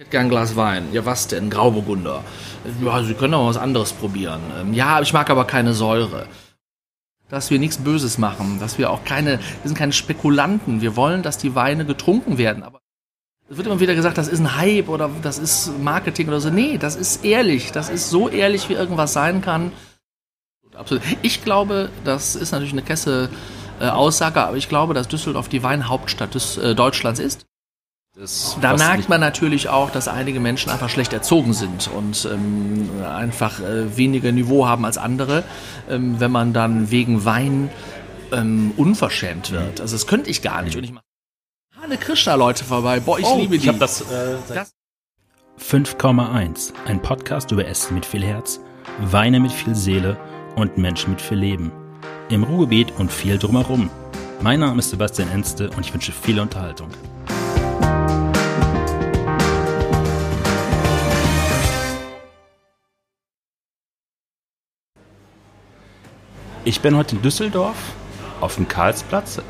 Ich hätte gern ein Glas Wein. Ja, was denn? Grauburgunder. Ja, Sie können auch was anderes probieren. Ähm, ja, ich mag aber keine Säure. Dass wir nichts Böses machen, dass wir auch keine, wir sind keine Spekulanten. Wir wollen, dass die Weine getrunken werden. Aber es wird immer wieder gesagt, das ist ein Hype oder das ist Marketing oder so. Nee, das ist ehrlich. Das ist so ehrlich, wie irgendwas sein kann. Absolut. Ich glaube, das ist natürlich eine Kesse äh, aber ich glaube, dass Düsseldorf die Weinhauptstadt des, äh, Deutschlands ist. Da merkt man natürlich auch, dass einige Menschen einfach schlecht erzogen sind und ähm, einfach äh, weniger Niveau haben als andere, ähm, wenn man dann wegen Wein ähm, unverschämt wird. Also das könnte ich gar nicht. Und ich mache Hane Krishna Leute vorbei. Boah, ich oh, liebe die. Ich hab das, äh, das 5,1. Ein Podcast über Essen mit viel Herz, Weine mit viel Seele und Menschen mit viel Leben. Im Ruhrgebiet und viel drumherum. Mein Name ist Sebastian Enste und ich wünsche viel Unterhaltung. Ich bin heute in Düsseldorf auf dem Karlsplatz.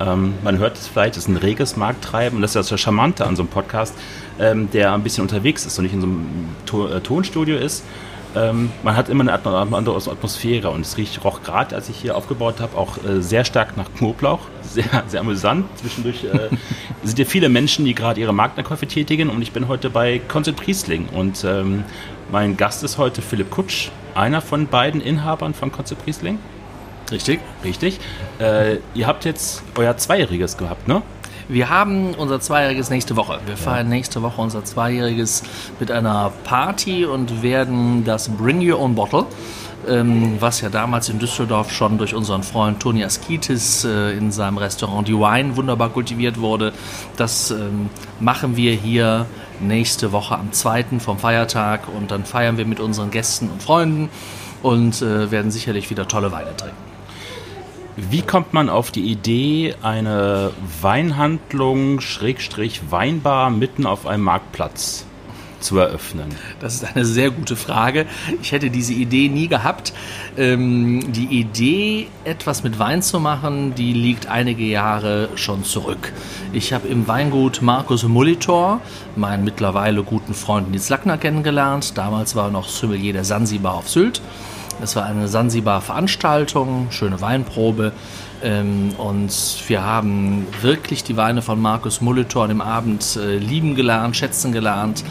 Ähm, man hört es vielleicht, es ist ein reges Markttreiben das ist das Charmante an so einem Podcast, ähm, der ein bisschen unterwegs ist und nicht in so einem to äh, Tonstudio ist. Ähm, man hat immer eine andere Atmosphäre und es riecht roch gerade, als ich hier aufgebaut habe, auch äh, sehr stark nach Knoblauch. Sehr, sehr amüsant. Zwischendurch äh, sind hier viele Menschen, die gerade ihre Markteinkäufe tätigen und ich bin heute bei Konzert Priestling und ähm, mein Gast ist heute Philipp Kutsch, einer von beiden Inhabern von Konzept Riesling. Richtig. Richtig. Äh, ihr habt jetzt euer Zweijähriges gehabt, ne? Wir haben unser Zweijähriges nächste Woche. Wir feiern nächste Woche unser Zweijähriges mit einer Party und werden das Bring Your Own Bottle, ähm, was ja damals in Düsseldorf schon durch unseren Freund Toni Askitis äh, in seinem Restaurant Die Wine wunderbar kultiviert wurde, das ähm, machen wir hier nächste Woche am 2. vom Feiertag und dann feiern wir mit unseren Gästen und Freunden und äh, werden sicherlich wieder tolle Weine trinken. Wie kommt man auf die Idee, eine Weinhandlung, Schrägstrich Weinbar mitten auf einem Marktplatz zu eröffnen? Das ist eine sehr gute Frage. Ich hätte diese Idee nie gehabt. Ähm, die Idee, etwas mit Wein zu machen, die liegt einige Jahre schon zurück. Ich habe im Weingut Markus Molitor meinen mittlerweile guten Freund Nils Lackner kennengelernt. Damals war er noch Sommelier der Sansibar auf Sylt. Es war eine Sansibar-Veranstaltung, schöne Weinprobe. Ähm, und wir haben wirklich die Weine von Markus Molitor an dem Abend äh, lieben gelernt, schätzen gelernt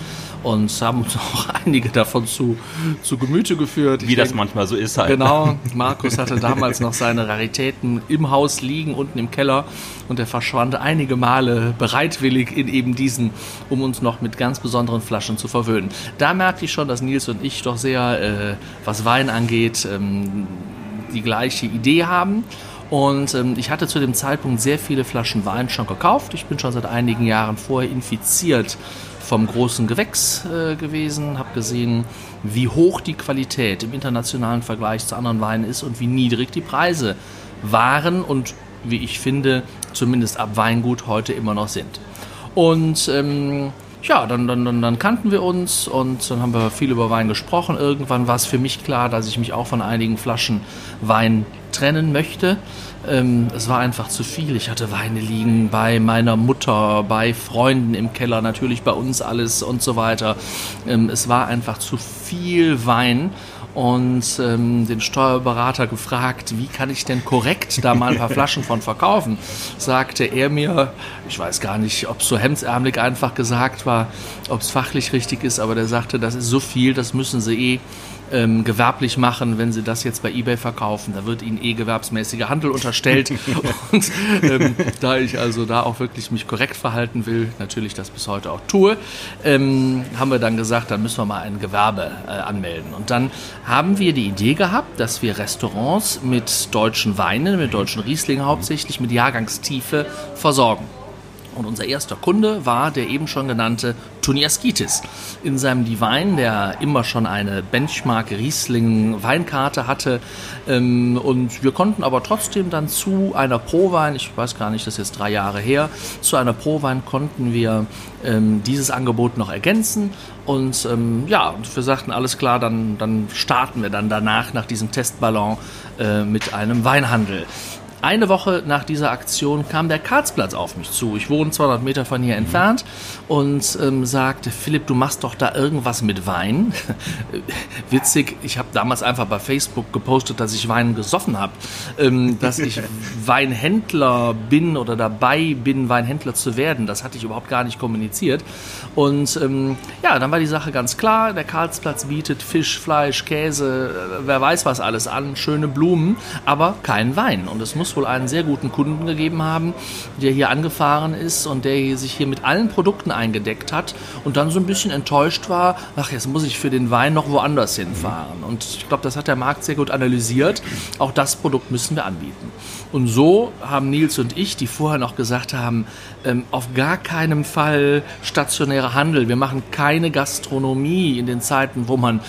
und haben uns auch einige davon zu, zu Gemüte geführt. Wie ich das denke, manchmal so ist halt. Genau, Markus hatte damals noch seine Raritäten im Haus liegen, unten im Keller und er verschwand einige Male bereitwillig in eben diesen, um uns noch mit ganz besonderen Flaschen zu verwöhnen. Da merkte ich schon, dass Nils und ich doch sehr, äh, was Wein angeht, ähm, die gleiche Idee haben. Und ähm, ich hatte zu dem Zeitpunkt sehr viele Flaschen Wein schon gekauft. Ich bin schon seit einigen Jahren vorher infiziert vom großen Gewächs äh, gewesen, habe gesehen, wie hoch die Qualität im internationalen Vergleich zu anderen Weinen ist und wie niedrig die Preise waren und wie ich finde, zumindest ab Weingut heute immer noch sind. Und ähm, ja, dann, dann, dann, dann, kannten wir uns und dann haben wir viel über Wein gesprochen. Irgendwann war es für mich klar, dass ich mich auch von einigen Flaschen Wein trennen möchte. Ähm, es war einfach zu viel. Ich hatte Weine liegen bei meiner Mutter, bei Freunden im Keller, natürlich bei uns alles und so weiter. Ähm, es war einfach zu viel Wein und ähm, den Steuerberater gefragt, wie kann ich denn korrekt da mal ein paar Flaschen von verkaufen, sagte er mir, ich weiß gar nicht, ob es so hemdsärmelig einfach gesagt war, ob es fachlich richtig ist, aber der sagte, das ist so viel, das müssen Sie eh ähm, gewerblich machen, wenn sie das jetzt bei eBay verkaufen. Da wird ihnen eh gewerbsmäßiger Handel unterstellt. und ähm, da ich also da auch wirklich mich korrekt verhalten will, natürlich das bis heute auch tue, ähm, haben wir dann gesagt, dann müssen wir mal ein Gewerbe äh, anmelden. Und dann haben wir die Idee gehabt, dass wir Restaurants mit deutschen Weinen, mit deutschen Riesling hauptsächlich, mit Jahrgangstiefe versorgen. Und unser erster Kunde war der eben schon genannte Tuniaskitis. In seinem Divine, der immer schon eine Benchmark Riesling Weinkarte hatte. Ähm, und wir konnten aber trotzdem dann zu einer Prowein, ich weiß gar nicht, das ist jetzt drei Jahre her, zu einer Prowein konnten wir ähm, dieses Angebot noch ergänzen. Und ähm, ja, wir sagten, alles klar, dann, dann starten wir dann danach nach diesem Testballon äh, mit einem Weinhandel. Eine Woche nach dieser Aktion kam der Karlsplatz auf mich zu. Ich wohne 200 Meter von hier entfernt und ähm, sagte, Philipp, du machst doch da irgendwas mit Wein. Witzig, ich habe damals einfach bei Facebook gepostet, dass ich Wein gesoffen habe, ähm, dass ich Weinhändler bin oder dabei bin, Weinhändler zu werden. Das hatte ich überhaupt gar nicht kommuniziert. Und ähm, ja, dann war die Sache ganz klar. Der Karlsplatz bietet Fisch, Fleisch, Käse, äh, wer weiß was alles an, schöne Blumen, aber kein Wein. Und es muss wohl einen sehr guten Kunden gegeben haben, der hier angefahren ist und der sich hier mit allen Produkten eingedeckt hat und dann so ein bisschen enttäuscht war, ach, jetzt muss ich für den Wein noch woanders hinfahren. Und ich glaube, das hat der Markt sehr gut analysiert. Auch das Produkt müssen wir anbieten. Und so haben Nils und ich, die vorher noch gesagt haben, ähm, auf gar keinen Fall stationärer Handel. Wir machen keine Gastronomie in den Zeiten, wo man, äh,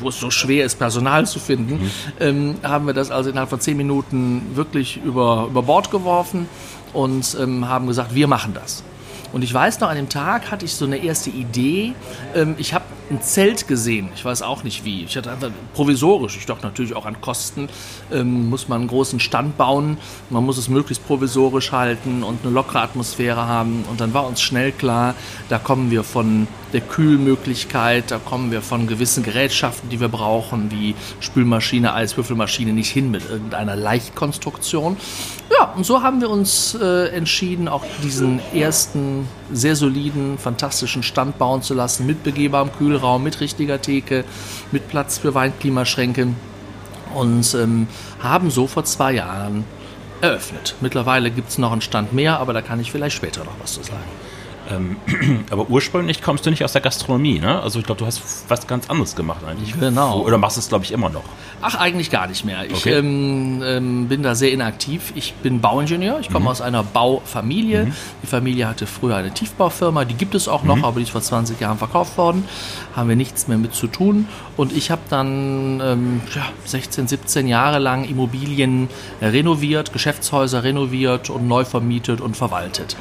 wo es so schwer ist, Personal zu finden, mhm. ähm, haben wir das also innerhalb von zehn Minuten wirklich über, über Bord geworfen und ähm, haben gesagt, wir machen das. Und ich weiß noch, an dem Tag hatte ich so eine erste Idee. Ähm, ich habe ein Zelt gesehen. Ich weiß auch nicht wie. Ich hatte einfach provisorisch. Ich dachte natürlich auch an Kosten. Ähm, muss man einen großen Stand bauen. Man muss es möglichst provisorisch halten und eine lockere Atmosphäre haben. Und dann war uns schnell klar, da kommen wir von der Kühlmöglichkeit, da kommen wir von gewissen Gerätschaften, die wir brauchen, wie Spülmaschine, Eiswürfelmaschine, nicht hin mit irgendeiner Leichtkonstruktion. Und so haben wir uns äh, entschieden, auch diesen ersten sehr soliden, fantastischen Stand bauen zu lassen mit begehbarem Kühlraum Kühlraum mit richtiger Theke, mit Platz für Weinklimaschränke und ähm, haben so vor zwei Jahren eröffnet. Mittlerweile gibt es noch einen Stand mehr, aber da kann ich vielleicht später noch was zu sagen. Ähm, aber ursprünglich kommst du nicht aus der Gastronomie, ne? Also ich glaube, du hast was ganz anderes gemacht eigentlich. Genau. Oder machst es, glaube ich, immer noch? Ach, eigentlich gar nicht mehr. Ich okay. ähm, ähm, bin da sehr inaktiv. Ich bin Bauingenieur. Ich komme mhm. aus einer Baufamilie. Mhm. Die Familie hatte früher eine Tiefbaufirma. Die gibt es auch noch, mhm. aber die ist vor 20 Jahren verkauft worden. Haben wir nichts mehr mit zu tun. Und ich habe dann ja, 16, 17 Jahre lang Immobilien renoviert, Geschäftshäuser renoviert und neu vermietet und verwaltet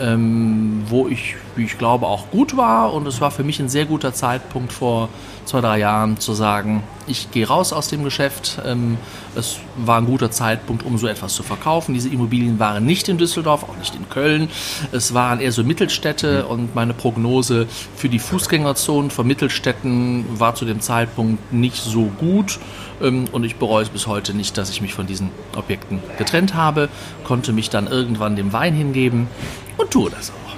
ähm, wo ich, wie ich glaube, auch gut war. Und es war für mich ein sehr guter Zeitpunkt vor zwei, drei Jahren zu sagen, ich gehe raus aus dem Geschäft. Ähm, es war ein guter Zeitpunkt, um so etwas zu verkaufen. Diese Immobilien waren nicht in Düsseldorf, auch nicht in Köln. Es waren eher so Mittelstädte mhm. und meine Prognose für die Fußgängerzonen von Mittelstädten war zu dem Zeitpunkt nicht so gut. Ähm, und ich bereue es bis heute nicht, dass ich mich von diesen Objekten getrennt habe, konnte mich dann irgendwann dem Wein hingeben und tue das auch.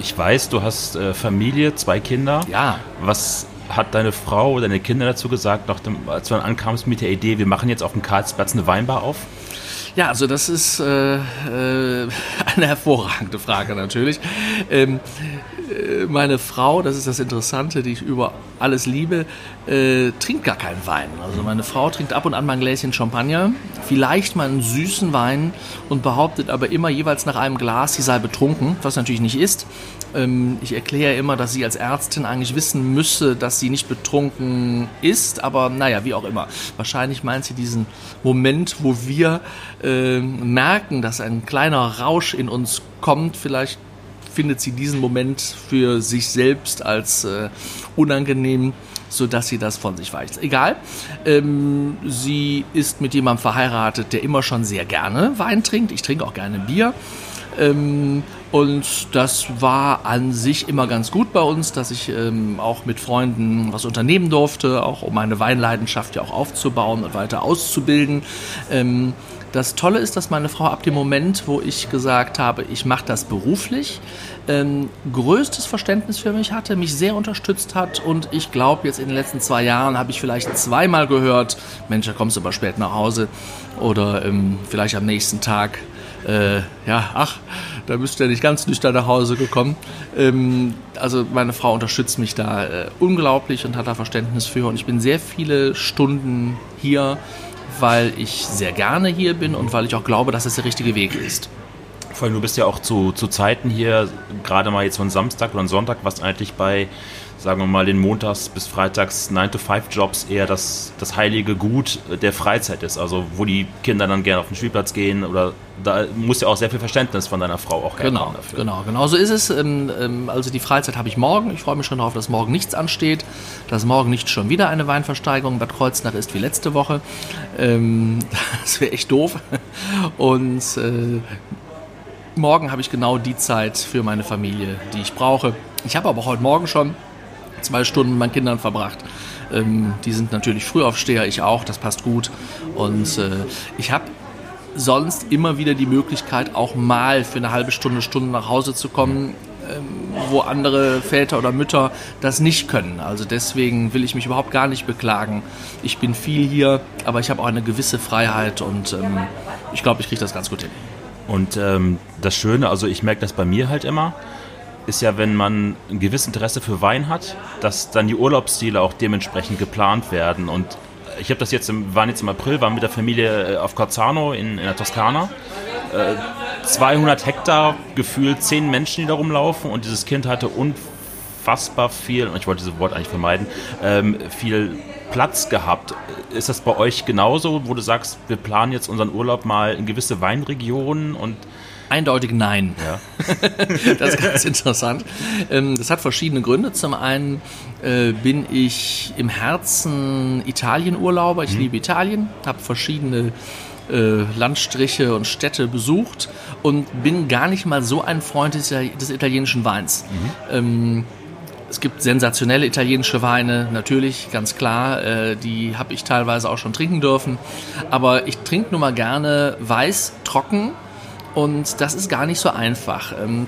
Ich weiß, du hast äh, Familie, zwei Kinder. Ja. Was hat deine Frau, oder deine Kinder dazu gesagt, nachdem, als du dann ankamst mit der Idee, wir machen jetzt auf dem Karlsplatz eine Weinbar auf? Ja, also das ist äh, äh, eine hervorragende Frage natürlich. Ähm, äh, meine Frau, das ist das Interessante, die ich über alles liebe, äh, trinkt gar keinen Wein. Also meine Frau trinkt ab und an mal ein Gläschen Champagner, vielleicht mal einen süßen Wein und behauptet aber immer jeweils nach einem Glas, sie sei betrunken, was natürlich nicht ist. Ähm, ich erkläre immer, dass sie als Ärztin eigentlich wissen müsse, dass sie nicht betrunken ist, aber naja, wie auch immer. Wahrscheinlich meint sie diesen Moment, wo wir äh, merken, dass ein kleiner Rausch in uns kommt, vielleicht findet sie diesen Moment für sich selbst als äh, unangenehm, sodass sie das von sich weicht. Egal. Ähm, sie ist mit jemandem verheiratet, der immer schon sehr gerne Wein trinkt. Ich trinke auch gerne Bier. Ähm, und das war an sich immer ganz gut bei uns, dass ich ähm, auch mit Freunden was unternehmen durfte, auch um meine Weinleidenschaft ja auch aufzubauen und weiter auszubilden. Ähm, das Tolle ist, dass meine Frau ab dem Moment, wo ich gesagt habe, ich mache das beruflich, ähm, größtes Verständnis für mich hatte, mich sehr unterstützt hat und ich glaube, jetzt in den letzten zwei Jahren habe ich vielleicht zweimal gehört, Mensch, da kommst du aber spät nach Hause oder ähm, vielleicht am nächsten Tag, äh, ja, ach, da bist du ja nicht ganz nüchtern nach Hause gekommen. Ähm, also meine Frau unterstützt mich da äh, unglaublich und hat da Verständnis für und ich bin sehr viele Stunden hier weil ich sehr gerne hier bin und weil ich auch glaube, dass es der richtige Weg ist. Vor allem, du bist ja auch zu, zu Zeiten hier, gerade mal jetzt von Samstag oder Sonntag, was eigentlich bei sagen wir mal, den Montags bis Freitags 9-to-5-Jobs eher das, das heilige Gut der Freizeit ist. Also wo die Kinder dann gerne auf den Spielplatz gehen oder da muss ja auch sehr viel Verständnis von deiner Frau auch genau, dafür. Genau, genau so ist es. Ähm, ähm, also die Freizeit habe ich morgen. Ich freue mich schon darauf, dass morgen nichts ansteht, dass morgen nicht schon wieder eine Weinversteigerung Bad Kreuznach ist wie letzte Woche. Ähm, das wäre echt doof. Und äh, morgen habe ich genau die Zeit für meine Familie, die ich brauche. Ich habe aber heute Morgen schon zwei Stunden mit meinen Kindern verbracht. Ähm, die sind natürlich Frühaufsteher, ich auch, das passt gut. Und äh, ich habe sonst immer wieder die Möglichkeit, auch mal für eine halbe Stunde, Stunde nach Hause zu kommen, ähm, wo andere Väter oder Mütter das nicht können. Also deswegen will ich mich überhaupt gar nicht beklagen. Ich bin viel hier, aber ich habe auch eine gewisse Freiheit und ähm, ich glaube, ich kriege das ganz gut hin. Und ähm, das Schöne, also ich merke das bei mir halt immer, ist ja, wenn man ein gewisses Interesse für Wein hat, dass dann die Urlaubsziele auch dementsprechend geplant werden. Und ich habe das jetzt, im, waren jetzt im April, waren mit der Familie äh, auf Corzano in, in der Toskana. Äh, 200 Hektar, gefühlt 10 Menschen, die da rumlaufen und dieses Kind hatte unfassbar viel, und ich wollte dieses Wort eigentlich vermeiden, ähm, viel Platz gehabt. Ist das bei euch genauso, wo du sagst, wir planen jetzt unseren Urlaub mal in gewisse Weinregionen und Eindeutig nein. Ja. das ist ganz interessant. Ähm, das hat verschiedene Gründe. Zum einen äh, bin ich im Herzen Italienurlauber. Ich mhm. liebe Italien, habe verschiedene äh, Landstriche und Städte besucht und bin gar nicht mal so ein Freund des, des italienischen Weins. Mhm. Ähm, es gibt sensationelle italienische Weine, natürlich, ganz klar. Äh, die habe ich teilweise auch schon trinken dürfen. Aber ich trinke nun mal gerne weiß, trocken und das ist gar nicht so einfach. Ähm,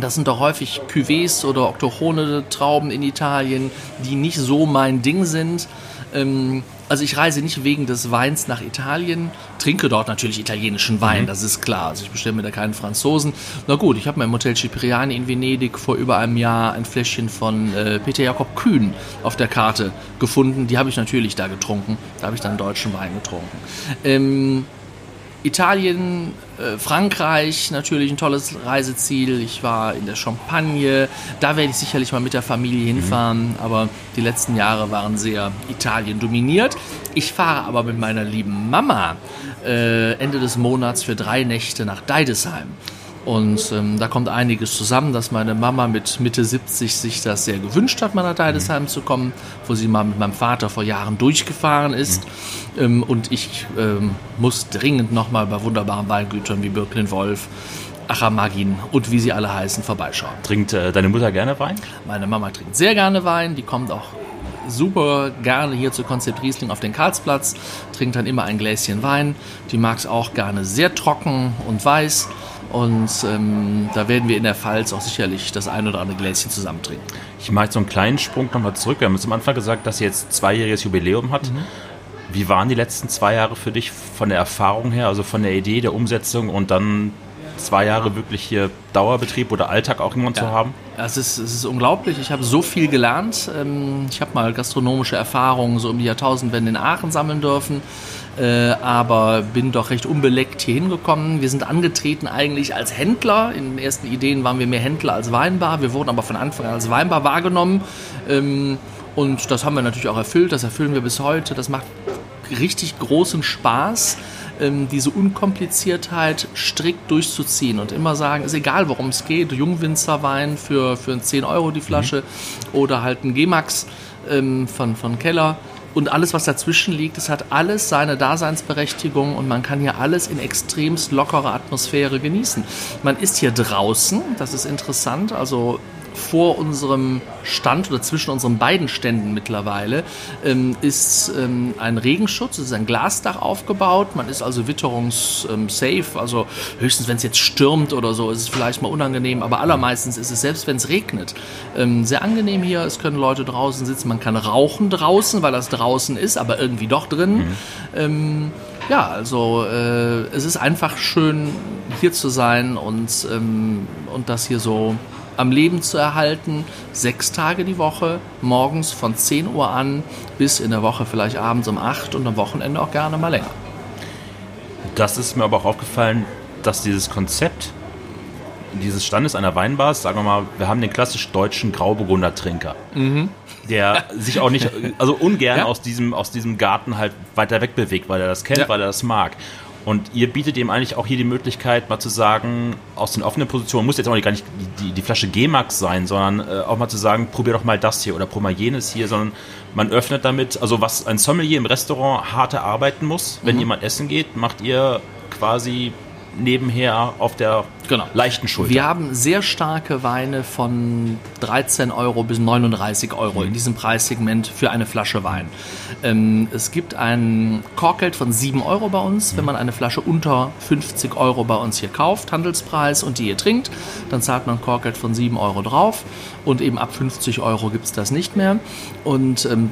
das sind doch häufig Cuvées oder Octochone Trauben in Italien, die nicht so mein Ding sind. Ähm, also ich reise nicht wegen des Weins nach Italien, trinke dort natürlich italienischen Wein, mhm. das ist klar. Also ich bestelle mir da keinen Franzosen. Na gut, ich habe mir im Hotel Cipriani in Venedig vor über einem Jahr ein Fläschchen von äh, Peter Jakob Kühn auf der Karte gefunden. Die habe ich natürlich da getrunken. Da habe ich dann deutschen Wein getrunken. Ähm, Italien, äh, Frankreich natürlich ein tolles Reiseziel. Ich war in der Champagne. Da werde ich sicherlich mal mit der Familie hinfahren. Mhm. Aber die letzten Jahre waren sehr Italien dominiert. Ich fahre aber mit meiner lieben Mama äh, Ende des Monats für drei Nächte nach Deidesheim. Und ähm, da kommt einiges zusammen, dass meine Mama mit Mitte 70 sich das sehr gewünscht hat, mal nach Deidesheim zu kommen, wo sie mal mit meinem Vater vor Jahren durchgefahren ist. Mhm. Ähm, und ich ähm, muss dringend nochmal bei wunderbaren Weingütern wie Birklin Wolf, Achamagin und wie sie alle heißen, vorbeischauen. Trinkt äh, deine Mutter gerne Wein? Meine Mama trinkt sehr gerne Wein. Die kommt auch super gerne hier zu Konzept Riesling auf den Karlsplatz, trinkt dann immer ein Gläschen Wein. Die mag es auch gerne sehr trocken und weiß. Und ähm, da werden wir in der Pfalz auch sicherlich das ein oder andere Gläschen zusammen trinken. Ich mache jetzt so einen kleinen Sprung nochmal zurück. Wir haben jetzt am Anfang gesagt, dass sie jetzt zweijähriges Jubiläum hat. Mhm. Wie waren die letzten zwei Jahre für dich von der Erfahrung her, also von der Idee, der Umsetzung und dann zwei Jahre wirklich hier Dauerbetrieb oder Alltag auch jemand ja. zu haben? Es ist, es ist unglaublich. Ich habe so viel gelernt. Ähm, ich habe mal gastronomische Erfahrungen so um die Jahrtausendwende in Aachen sammeln dürfen äh, aber bin doch recht unbeleckt hier hingekommen. Wir sind angetreten eigentlich als Händler. In den ersten Ideen waren wir mehr Händler als Weinbar. Wir wurden aber von Anfang an als Weinbar wahrgenommen. Ähm, und das haben wir natürlich auch erfüllt. Das erfüllen wir bis heute. Das macht richtig großen Spaß ähm, diese Unkompliziertheit strikt durchzuziehen und immer sagen, ist egal, worum es geht, Jungwinzerwein für, für 10 Euro die Flasche mhm. oder halt ein G-Max ähm, von, von Keller und alles, was dazwischen liegt, es hat alles seine Daseinsberechtigung und man kann hier alles in extremst lockerer Atmosphäre genießen. Man ist hier draußen, das ist interessant, also vor unserem Stand oder zwischen unseren beiden Ständen mittlerweile ähm, ist ähm, ein Regenschutz, es ist ein Glasdach aufgebaut. Man ist also witterungssafe, also höchstens wenn es jetzt stürmt oder so, ist es vielleicht mal unangenehm, aber allermeistens ist es selbst wenn es regnet ähm, sehr angenehm hier. Es können Leute draußen sitzen, man kann rauchen draußen, weil das draußen ist, aber irgendwie doch drin. Mhm. Ähm, ja, also äh, es ist einfach schön hier zu sein und, ähm, und das hier so am Leben zu erhalten. Sechs Tage die Woche, morgens von 10 Uhr an bis in der Woche vielleicht abends um 8 und am Wochenende auch gerne mal länger. Das ist mir aber auch aufgefallen, dass dieses Konzept dieses Standes einer Weinbar, sagen wir mal, wir haben den klassisch deutschen Grauburgunder Trinker. Mhm. Der sich auch nicht, also ungern ja. aus, diesem, aus diesem Garten halt weiter weg bewegt, weil er das kennt, ja. weil er das mag. Und ihr bietet ihm eigentlich auch hier die Möglichkeit, mal zu sagen, aus den offenen Positionen, muss jetzt auch gar nicht die, die, Flasche G-Max sein, sondern äh, auch mal zu sagen, probier doch mal das hier oder probier mal jenes hier, sondern man öffnet damit, also was ein Sommelier im Restaurant hart erarbeiten muss, wenn mhm. jemand essen geht, macht ihr quasi nebenher auf der genau. leichten Schulter. Wir haben sehr starke Weine von 13 Euro bis 39 Euro mhm. in diesem Preissegment für eine Flasche Wein. Ähm, es gibt ein Korkgeld von 7 Euro bei uns, mhm. wenn man eine Flasche unter 50 Euro bei uns hier kauft, Handelspreis und die ihr trinkt, dann zahlt man ein Korkgeld von 7 Euro drauf und eben ab 50 Euro gibt es das nicht mehr. Und ähm,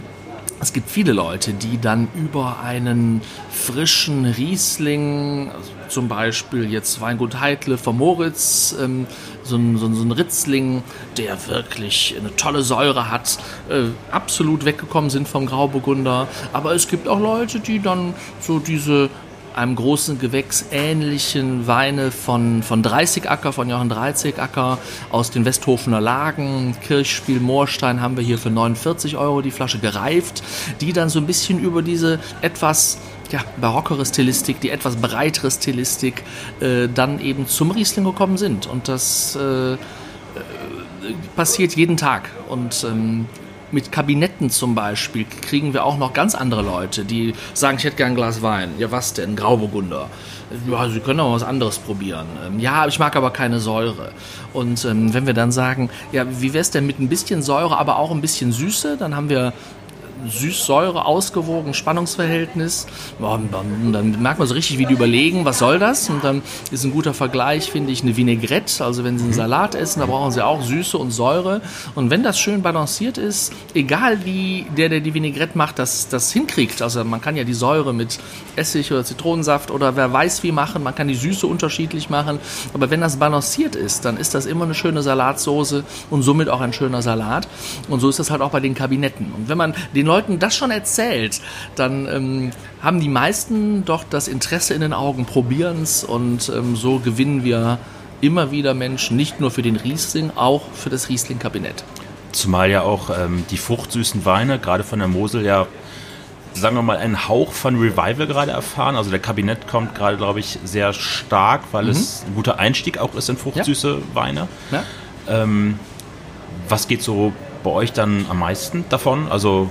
es gibt viele Leute, die dann über einen frischen Riesling, also zum Beispiel jetzt Weingut Heidle von Moritz, ähm, so, ein, so, ein, so ein Ritzling, der wirklich eine tolle Säure hat, äh, absolut weggekommen sind vom Grauburgunder. Aber es gibt auch Leute, die dann so diese einem großen Gewächs ähnlichen Weine von, von 30 Acker, von Johann 30 Acker aus den Westhofener Lagen. Kirchspiel Moorstein haben wir hier für 49 Euro die Flasche gereift, die dann so ein bisschen über diese etwas ja, barockere Stilistik, die etwas breitere Stilistik äh, dann eben zum Riesling gekommen sind. Und das äh, äh passiert jeden Tag. Und ähm, mit Kabinetten zum Beispiel kriegen wir auch noch ganz andere Leute, die sagen, ich hätte gern ein Glas Wein. Ja, was denn? Grauburgunder. Ja, Sie können auch was anderes probieren. Ähm, ja, ich mag aber keine Säure. Und ähm, wenn wir dann sagen, ja, wie wäre es denn mit ein bisschen Säure, aber auch ein bisschen Süße, dann haben wir Süß-Säure ausgewogen, Spannungsverhältnis. Und dann merkt man so richtig, wie die überlegen, was soll das? Und dann ist ein guter Vergleich, finde ich, eine Vinaigrette. Also wenn Sie einen mhm. Salat essen, da brauchen Sie auch Süße und Säure. Und wenn das schön balanciert ist, egal wie der, der die Vinaigrette macht, das, das hinkriegt. Also man kann ja die Säure mit Essig oder Zitronensaft oder wer weiß wie machen. Man kann die Süße unterschiedlich machen. Aber wenn das balanciert ist, dann ist das immer eine schöne Salatsoße und somit auch ein schöner Salat. Und so ist das halt auch bei den Kabinetten. Und wenn man den Leuten das schon erzählt, dann ähm, haben die meisten doch das Interesse in den Augen, probieren es und ähm, so gewinnen wir immer wieder Menschen, nicht nur für den Riesling, auch für das Riesling-Kabinett. Zumal ja auch ähm, die fruchtsüßen Weine, gerade von der Mosel, ja, sagen wir mal, einen Hauch von Revival gerade erfahren. Also der Kabinett kommt gerade, glaube ich, sehr stark, weil mhm. es ein guter Einstieg auch ist in fruchtsüße ja. Weine. Ja. Ähm, was geht so bei euch dann am meisten davon? Also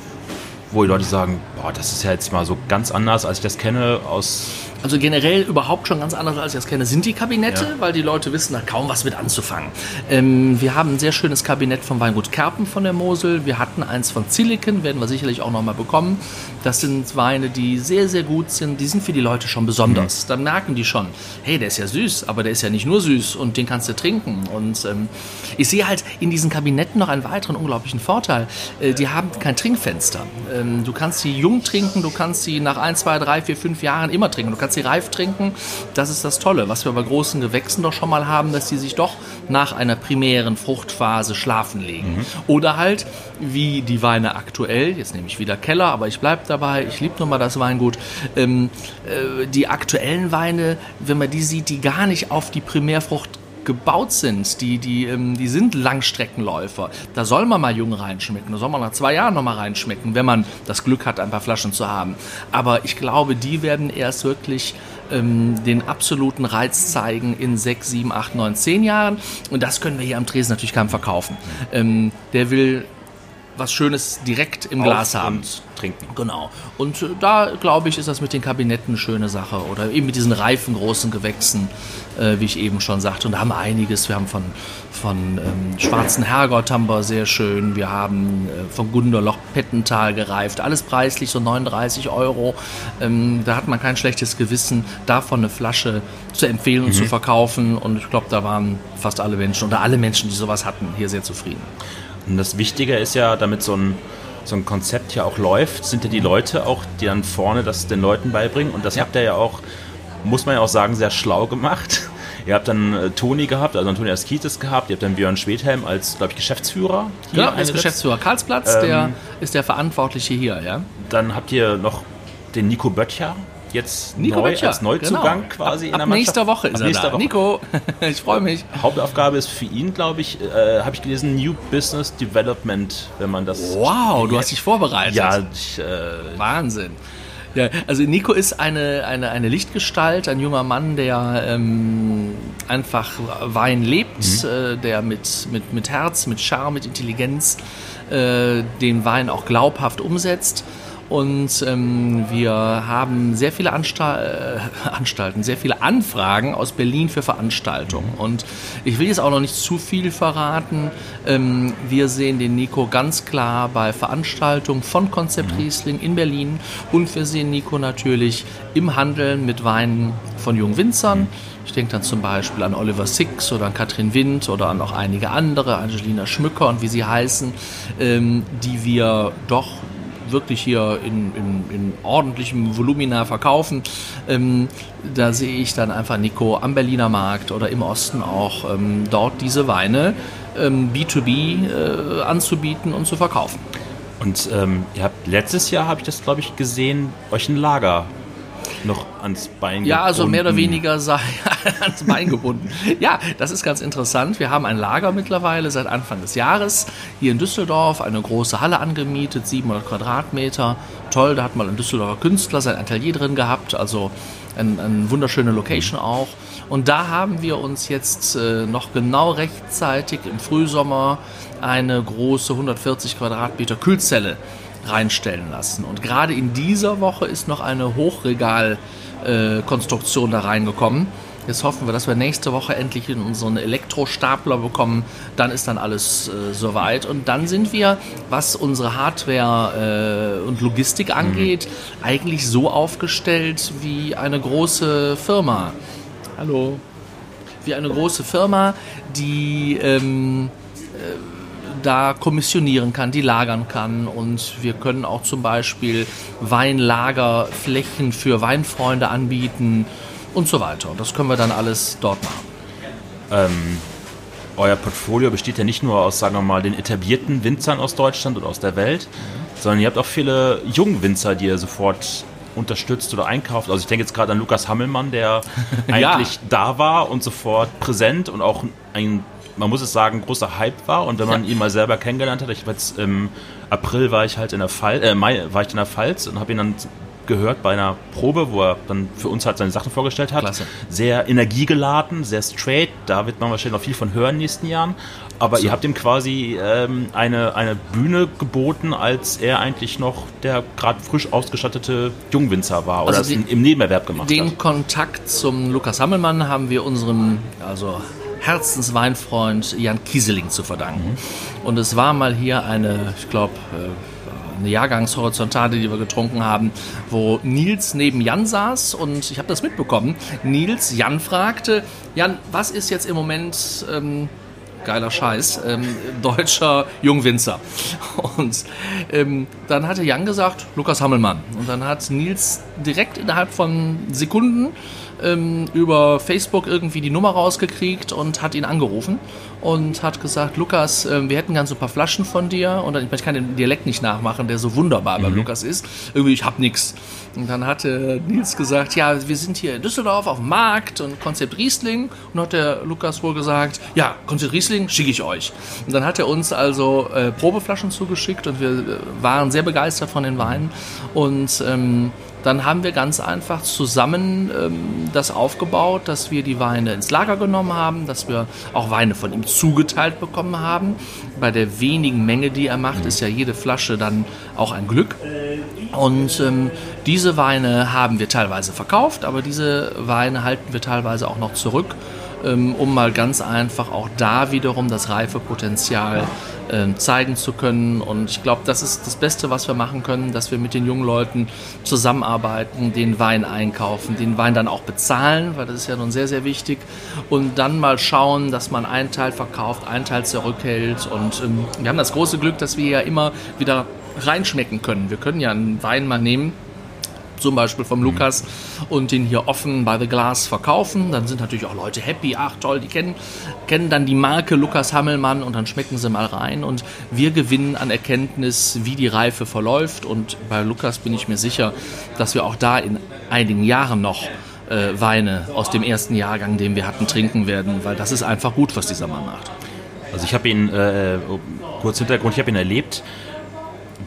wo die Leute sagen, boah, das ist ja jetzt mal so ganz anders, als ich das kenne aus also generell überhaupt schon ganz anders, als ich das kenne, sind die Kabinette, ja. weil die Leute wissen da kaum was mit anzufangen. Ähm, wir haben ein sehr schönes Kabinett vom Weingut Kerpen von der Mosel. Wir hatten eins von Zilliken, werden wir sicherlich auch nochmal bekommen. Das sind Weine, die sehr, sehr gut sind. Die sind für die Leute schon besonders. Mhm. Dann merken die schon, hey, der ist ja süß, aber der ist ja nicht nur süß und den kannst du trinken. Und ähm, ich sehe halt in diesen Kabinetten noch einen weiteren unglaublichen Vorteil. Äh, die haben kein Trinkfenster. Ähm, du kannst sie jung trinken, du kannst sie nach ein, zwei, drei, vier, fünf Jahren immer trinken. Du kannst sie reif trinken. Das ist das Tolle, was wir bei großen Gewächsen doch schon mal haben, dass sie sich doch nach einer primären Fruchtphase schlafen legen. Mhm. Oder halt, wie die Weine aktuell, jetzt nehme ich wieder Keller, aber ich bleibe dabei, ich liebe nun mal das Weingut, ähm, äh, die aktuellen Weine, wenn man die sieht, die gar nicht auf die Primärfrucht gebaut sind, die, die, ähm, die sind Langstreckenläufer. Da soll man mal jung reinschmecken. Da soll man nach zwei Jahren noch mal reinschmecken, wenn man das Glück hat, ein paar Flaschen zu haben. Aber ich glaube, die werden erst wirklich ähm, den absoluten Reiz zeigen in sechs, sieben, acht, neun, zehn Jahren. Und das können wir hier am Tresen natürlich keinem verkaufen. Ähm, der will was Schönes direkt im Glas haben. Und trinken. Genau. Und äh, da, glaube ich, ist das mit den Kabinetten eine schöne Sache. Oder eben mit diesen reifen, großen Gewächsen, äh, wie ich eben schon sagte. Und da haben wir einiges. Wir haben von, von ähm, Schwarzen Herrgott haben wir sehr schön. Wir haben äh, von Gunderloch Pettental gereift. Alles preislich, so 39 Euro. Ähm, da hat man kein schlechtes Gewissen, davon eine Flasche zu empfehlen und mhm. zu verkaufen. Und ich glaube, da waren fast alle Menschen oder alle Menschen, die sowas hatten, hier sehr zufrieden. Und das Wichtige ist ja, damit so ein, so ein Konzept ja auch läuft, sind ja die Leute auch, die dann vorne das den Leuten beibringen. Und das ja. habt ihr ja auch, muss man ja auch sagen, sehr schlau gemacht. Ihr habt dann äh, Toni gehabt, also Antonias Kietes gehabt, ihr habt dann Björn Schwedhelm als, glaube ich, Geschäftsführer. Hier genau, als Geschäftsführer Karlsplatz, ähm, der ist der Verantwortliche hier, ja. Dann habt ihr noch den Nico Böttcher jetzt Nico neu, Böttcher, als Neuzugang genau. quasi ab, in der ab Mannschaft. nächster Woche ist Ab er nächster da. Woche. Nico, ich freue mich. Hauptaufgabe ist für ihn, glaube ich, äh, habe ich gelesen, New Business Development, wenn man das. Wow, du hast dich vorbereitet. Ja, ich, äh, Wahnsinn. Ja, also Nico ist eine, eine, eine Lichtgestalt, ein junger Mann, der ähm, einfach Wein lebt, äh, der mit, mit, mit Herz, mit Charme, mit Intelligenz äh, den Wein auch glaubhaft umsetzt. Und ähm, wir haben sehr viele Anstal äh, Anstalten, sehr viele Anfragen aus Berlin für Veranstaltungen. Und ich will jetzt auch noch nicht zu viel verraten. Ähm, wir sehen den Nico ganz klar bei Veranstaltungen von Konzept Riesling in Berlin. Und wir sehen Nico natürlich im Handeln mit Weinen von jungen Winzern. Ich denke dann zum Beispiel an Oliver Six oder an Katrin Wind oder an noch einige andere, Angelina Schmücker und wie sie heißen, ähm, die wir doch wirklich hier in, in, in ordentlichem Volumina verkaufen. Ähm, da sehe ich dann einfach Nico am Berliner Markt oder im Osten auch ähm, dort diese Weine ähm, B2B äh, anzubieten und zu verkaufen. und ähm, ihr habt letztes Jahr, habe ich das, glaube ich, gesehen, euch ein Lager noch ans Bein Ja, also mehr oder gebunden. weniger sei ans Bein gebunden. Ja, das ist ganz interessant. Wir haben ein Lager mittlerweile seit Anfang des Jahres hier in Düsseldorf, eine große Halle angemietet, 700 Quadratmeter. Toll, da hat mal ein Düsseldorfer Künstler sein Atelier drin gehabt, also eine ein wunderschöne Location auch. Und da haben wir uns jetzt äh, noch genau rechtzeitig im Frühsommer eine große 140 Quadratmeter Kühlzelle reinstellen lassen. Und gerade in dieser Woche ist noch eine Hochregalkonstruktion da reingekommen. Jetzt hoffen wir, dass wir nächste Woche endlich in unseren Elektrostapler bekommen. Dann ist dann alles äh, soweit. Und dann sind wir, was unsere Hardware äh, und Logistik angeht, eigentlich so aufgestellt wie eine große Firma. Hallo. Wie eine große Firma, die ähm, da kommissionieren kann, die lagern kann. Und wir können auch zum Beispiel Weinlagerflächen für Weinfreunde anbieten und so weiter. Und das können wir dann alles dort machen. Euer Portfolio besteht ja nicht nur aus, sagen wir mal, den etablierten Winzern aus Deutschland oder aus der Welt, sondern ihr habt auch viele Jungwinzer, die ihr sofort unterstützt oder einkauft. Also ich denke jetzt gerade an Lukas Hammelmann, der Ja. eigentlich da war und sofort präsent und auch ein, man muss es sagen, großer Hype war. Und wenn man Ja. ihn mal selber kennengelernt hat, ich war jetzt im April war ich halt in der Pfalz, äh, Mai war ich in der Pfalz und habe ihn dann gehört bei einer Probe, wo er dann für uns halt seine Sachen vorgestellt hat. Klasse. Sehr energiegeladen, sehr straight. Da wird man wahrscheinlich noch viel von hören in den nächsten Jahren. Aber ihr habt ihm quasi ähm, eine, eine Bühne geboten, als er eigentlich noch der gerade frisch ausgestattete Jungwinzer war oder Also die- im Nebenerwerb gemacht Den hat. Kontakt zum Lukas Hammelmann haben wir unserem also Herzensweinfreund Jan Kieseling zu verdanken. Und es war mal hier eine, ich glaube, eine Jahrgangshorizontale, die wir getrunken haben, wo Nils neben Jan saß und ich habe das mitbekommen. Nils Jan fragte, Jan, was ist jetzt im Moment ähm, geiler Scheiß, ähm, deutscher Jungwinzer. Und ähm, dann hatte Jan gesagt, Lukas Hammelmann. Und dann hat Nils direkt innerhalb von Sekunden ähm, über Facebook irgendwie die Nummer rausgekriegt und hat ihn angerufen und hat gesagt, Lukas, ähm, wir hätten gern so ein paar Flaschen von dir. Und dann, ich kann den Dialekt nicht nachmachen, der so wunderbar bei Lukas ist. Irgendwie, ich hab nix. Und dann hatte Nils gesagt, ja, wir sind hier in Düsseldorf auf dem Markt und Konzept Riesling. Und hat der Lukas wohl gesagt, ja, Konzept Riesling schicke ich euch. Und dann hat er uns also äh, Probeflaschen zugeschickt und wir äh, waren sehr begeistert von den Weinen. Und ähm, dann haben wir ganz einfach zusammen ähm, das aufgebaut, dass wir die Weine ins Lager genommen haben, dass wir auch Weine von ihm zugeteilt bekommen haben. Bei der wenigen Menge, die er macht, ist ja jede Flasche dann auch ein Glück. Und ähm, diese Weine haben wir teilweise verkauft, aber diese Weine halten wir teilweise auch noch zurück, um mal ganz einfach auch da wiederum das Reifepotenzial ähm, zeigen zu können. Und ich glaube, das ist das Beste, was wir machen können, dass wir mit den jungen Leuten zusammenarbeiten, den Wein einkaufen, den Wein dann auch bezahlen, weil das ist ja nun sehr, sehr wichtig. Und dann mal schauen, dass man einen Teil verkauft, einen Teil zurückhält. Und ähm, wir haben das große Glück, dass wir ja immer wieder reinschmecken können. Wir können ja einen Wein mal nehmen, zum Beispiel vom Lukas und den hier offen by the Glass verkaufen. Dann sind natürlich auch Leute happy, ach toll, die kennen, kennen dann die Marke Lukas Hammelmann und dann schmecken sie mal rein. Und wir gewinnen an Erkenntnis, wie die Reife verläuft. Und bei Lukas bin ich mir sicher, dass wir auch da in einigen Jahren noch äh, Weine aus dem ersten Jahrgang, den wir hatten, trinken werden, weil das ist einfach gut, was dieser Mann macht. Also ich habe ihn, äh, kurz Hintergrund, ich habe ihn erlebt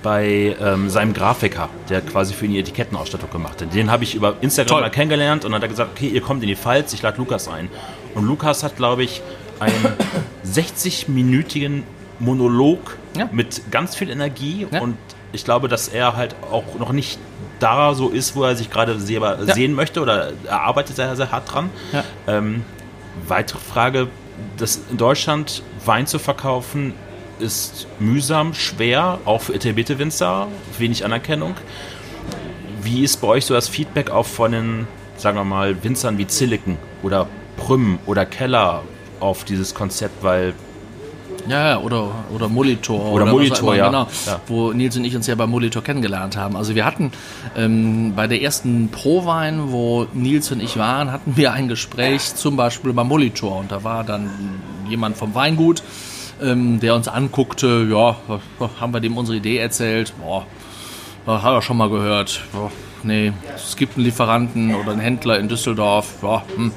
bei ähm, seinem Grafiker, der quasi für ihn die Etikettenausstattung gemacht hat. Den habe ich über Instagram Toll. mal kennengelernt und dann hat er gesagt, okay, ihr kommt in die Pfalz, ich lade Lukas ein. Und Lukas hat, glaube ich, einen 60-minütigen Monolog Ja. mit ganz viel Energie Ja. und ich glaube, dass er halt auch noch nicht da so ist, wo er sich gerade selber Ja. sehen möchte oder er arbeitet sehr, sehr hart dran. Ähm, weitere Frage, das in Deutschland Wein zu verkaufen ist mühsam, schwer, auch für etablierte Winzer, wenig Anerkennung. Wie ist bei euch so das Feedback auch von den, sagen wir mal, Winzern wie Zilliken oder Prüm oder Keller auf dieses Konzept, weil Ja, oder, oder Molitor. Oder was Molitor, ja. Genau, Ja. wo Nils und ich uns ja bei Molitor kennengelernt haben. Also wir hatten ähm, bei der ersten Pro-Wein, wo Nils und ich waren, hatten wir ein Gespräch zum Beispiel beim Molitor. Und da war dann jemand vom Weingut, ähm, der uns anguckte, ja, haben wir dem unsere Idee erzählt, boah, ja, hat er schon mal gehört. Ja, nee, es gibt einen Lieferanten oder einen Händler in Düsseldorf. Ja, hm.